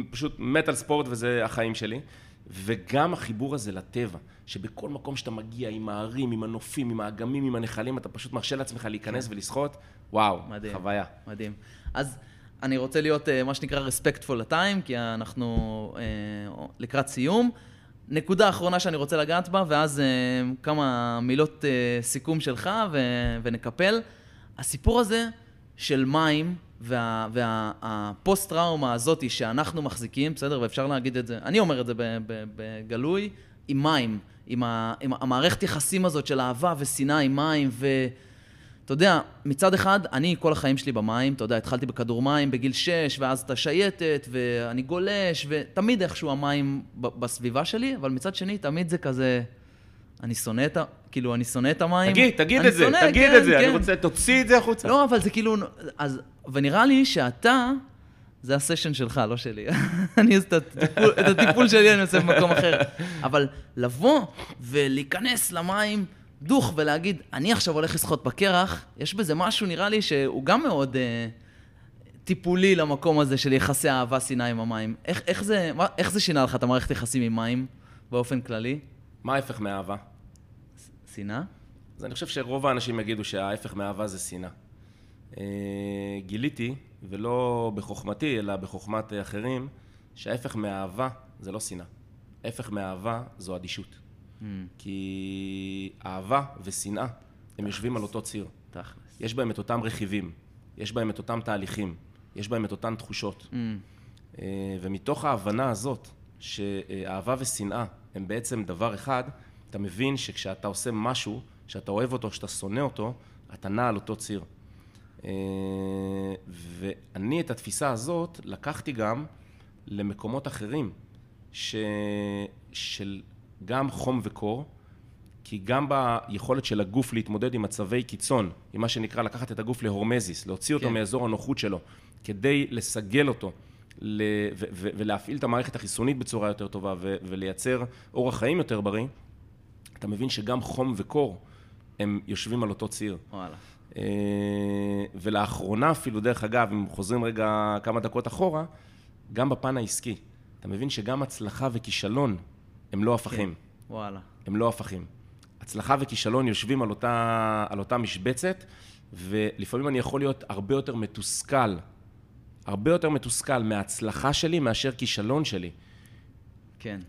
פשוט מת על ספורט וזה החיים שלי. וגם החיבור הזה לטבע, שבכל מקום שאתה מגיע, עם ההרים, עם הנופים, עם האגמים, עם הנחלים, אתה פשוט מרשה לעצמך להיכנס כן. ולשחות, וואו, מדהים, חוויה. מדהים. אז אני רוצה להיות, אה, מה שנקרא, respectful time, כי אנחנו אה, לקראת סיום. נקודה אחרונה שאני רוצה לגעת בה, ואז אה, כמה מילות אה, סיכום שלך ו, ונקפל. הסיפור הזה של מים והפוסט-טראומה וה, הזאת שאנחנו מחזיקים, בסדר? ואפשר להגיד את זה, אני אומר את זה בגלוי, עם מים, עם, ה, עם המערכת יחסים הזאת של אהבה ושנאה עם מים, ואתה יודע, מצד אחד, אני כל החיים שלי במים, אתה יודע, התחלתי בכדור מים בגיל 6, ואז אתה שייטת, ואני גולש, ותמיד איכשהו המים בסביבה שלי, אבל מצד שני, תמיד זה כזה... אני שונא את ה... כאילו, אני שונא את המים. תגיד, תגיד את זה, שונא, תגיד כן, את זה, כן. אני רוצה, תוציא את זה החוצה. לא, אבל זה כאילו... אז, ונראה לי שאתה, זה הסשן שלך, לא שלי. אני עושה את הטיפול, שלי, אני עושה במקום אחר. אבל לבוא ולהיכנס למים דוך ולהגיד, אני עכשיו הולך לשחות בקרח, יש בזה משהו, נראה לי, שהוא גם מאוד... אה, טיפולי למקום הזה של יחסי אהבה, שנאה עם המים. איך, איך, זה, מה, איך זה שינה לך את המערכת יחסים עם מים באופן כללי? מה ההפך מאהבה? שנאה? אז אני חושב שרוב האנשים יגידו שההפך מאהבה זה שנאה. אה, גיליתי, ולא בחוכמתי, אלא בחוכמת אחרים, שההפך מאהבה זה לא שנאה. ההפך מאהבה זו אדישות. Mm. כי אהבה ושנאה, הם יושבים על אותו ציר. תכלס. יש בהם את אותם רכיבים, יש בהם את אותם תהליכים, יש בהם את אותן תחושות. Mm. אה, ומתוך ההבנה הזאת, שאהבה ושנאה הם בעצם דבר אחד, אתה מבין שכשאתה עושה משהו, שאתה אוהב אותו, שאתה שונא אותו, אתה נע על אותו ציר. אה, ואני את התפיסה הזאת לקחתי גם למקומות אחרים, ש... של גם חום וקור, כי גם ביכולת של הגוף להתמודד עם מצבי קיצון, עם מה שנקרא לקחת את הגוף להורמזיס, להוציא אותו כן. מאזור הנוחות שלו, כדי לסגל אותו ל... ו... ו... ולהפעיל את המערכת החיסונית בצורה יותר טובה ו... ולייצר אורח חיים יותר בריא, אתה מבין שגם חום וקור הם יושבים על אותו ציר. וואלה. אה, ולאחרונה אפילו, דרך אגב, אם חוזרים רגע כמה דקות אחורה, גם בפן העסקי, אתה מבין שגם הצלחה וכישלון הם לא הפכים. כן, וואלה. הם לא הפכים. הצלחה וכישלון יושבים על אותה, על אותה משבצת, ולפעמים אני יכול להיות הרבה יותר מתוסכל, הרבה יותר מתוסכל מההצלחה שלי מאשר כישלון שלי. כן.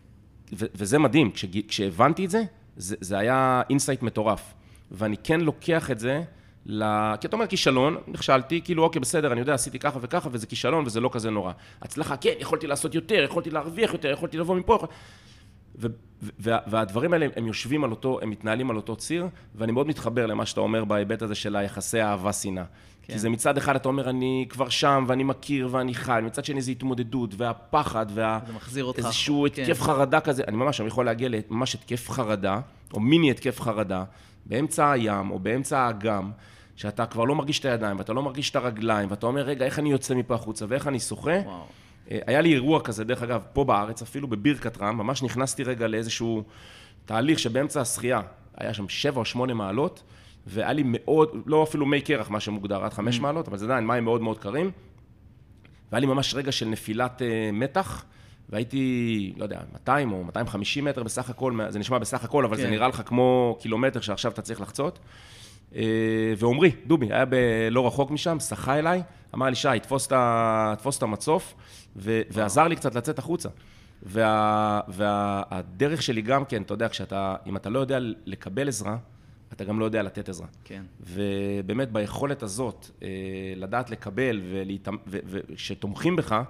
ו- וזה מדהים, כש- כשהבנתי את זה, זה, זה היה insight מטורף. ואני כן לוקח את זה, ל... כי אתה אומר כישלון, נכשלתי, כאילו אוקיי בסדר, אני יודע, עשיתי ככה וככה וזה כישלון וזה לא כזה נורא. הצלחה, כן, יכולתי לעשות יותר, יכולתי להרוויח יותר, יכולתי לבוא מפה. יכול... ו... וה... והדברים האלה, הם יושבים על אותו, הם מתנהלים על אותו ציר, ואני מאוד מתחבר למה שאתה אומר בהיבט הזה של היחסי אהבה-שנאה. כן. כי זה מצד אחד, אתה אומר, אני כבר שם, ואני מכיר, ואני חי, מצד שני זה התמודדות, והפחד, וה... זה מחזיר אותך. איזשהו כן. התקף חרדה כזה, אני ממש, אני יכול להגיע לממש התקף חרדה, או מיני התקף חרדה, באמצע הים, או באמצע האגם, שאתה כבר לא מרגיש את הידיים, ואתה לא מרגיש את הרגליים, ואתה אומר, רגע, איך אני יוצא מפה החוצה, ואיך אני שוחה? אה, היה לי אירוע כזה, דרך אגב, פה בארץ, אפילו בבירקת רם, ממש נכנסתי רגע לאיזשהו תהליך שבאמצע השחייה, היה שם שבע או שמונה מעלות, והיה לי מאוד, לא אפילו מי קרח, מה שמוגדר, עד חמש מעלות, אבל זה עדיין מים מאוד מאוד קרים. והיה לי ממש רגע של נפילת אה, מתח, והייתי, לא יודע, 200 או 250 מטר בסך הכל, זה נשמע בסך הכל, אבל זה כן. נראה לך כמו קילומטר שעכשיו אתה צריך לחצות. אה, ועמרי, דובי, היה ב- לא רחוק משם, שחה אליי, אמר לי, שי, תפוס את המצוף, ו- ועזר לי קצת לצאת החוצה. וה- והדרך שלי גם כן, אתה יודע, כשאתה, אם אתה לא יודע לקבל עזרה, אתה גם לא יודע לתת עזרה. כן. ובאמת ביכולת הזאת, אה, לדעת לקבל ושתומכים בך,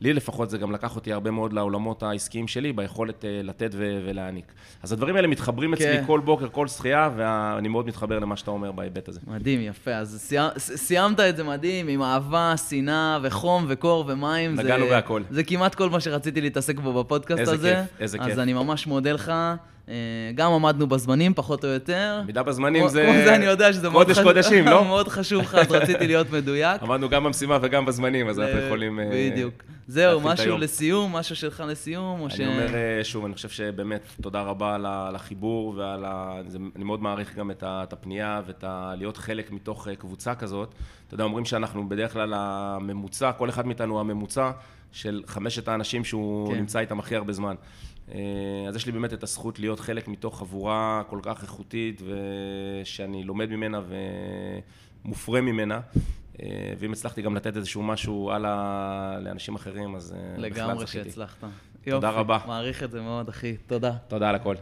לי לפחות זה גם לקח אותי הרבה מאוד לעולמות העסקיים שלי, ביכולת אה, לתת ו- ולהעניק. אז הדברים האלה מתחברים אצלי כן. כל בוקר, כל שחייה, ואני מאוד מתחבר למה שאתה אומר בהיבט הזה. מדהים, יפה. אז סיימת, סיימת את זה מדהים, עם אהבה, שנאה וחום וקור ומים. נגענו זה, בהכל. זה כמעט כל מה שרציתי להתעסק בו בפודקאסט איזה הזה. כיף, איזה אז כיף. אני ממש מודה לך. אה, גם עמדנו בזמנים, פחות או יותר. עמידה בזמנים כמו- זה... כמו זה אני יודע שזה מאוד קודש חשוב- קודשים, לא? מאוד חשוב לך, אז רציתי להיות מדויק. עמדנו גם במשימה וגם בזמנים, אז אנחנו אה, יכולים... אה, בדיוק. זהו, משהו. לסיום, משהו שלך לסיום, או ש... אני אומר שוב, אני חושב שבאמת, תודה רבה על החיבור ועל ה... זה, אני מאוד מעריך גם את, ה, את הפנייה ואת ה... להיות חלק מתוך קבוצה כזאת. אתה יודע, אומרים שאנחנו בדרך כלל הממוצע, כל אחד מאיתנו הממוצע של חמשת האנשים שהוא. כן. נמצא איתם הכי הרבה זמן. אה, אז יש לי באמת את הזכות להיות חלק מתוך חבורה כל כך איכותית, ושאני לומד ממנה ומופרה ממנה. אה, ואם הצלחתי גם לתת איזשהו משהו הלאה לאנשים אחרים, אז אה, בכלל לגמרי זכיתי. שהצלחת. תודה יופי, רבה. מעריך את זה מאוד, אחי. תודה. תודה על הכל.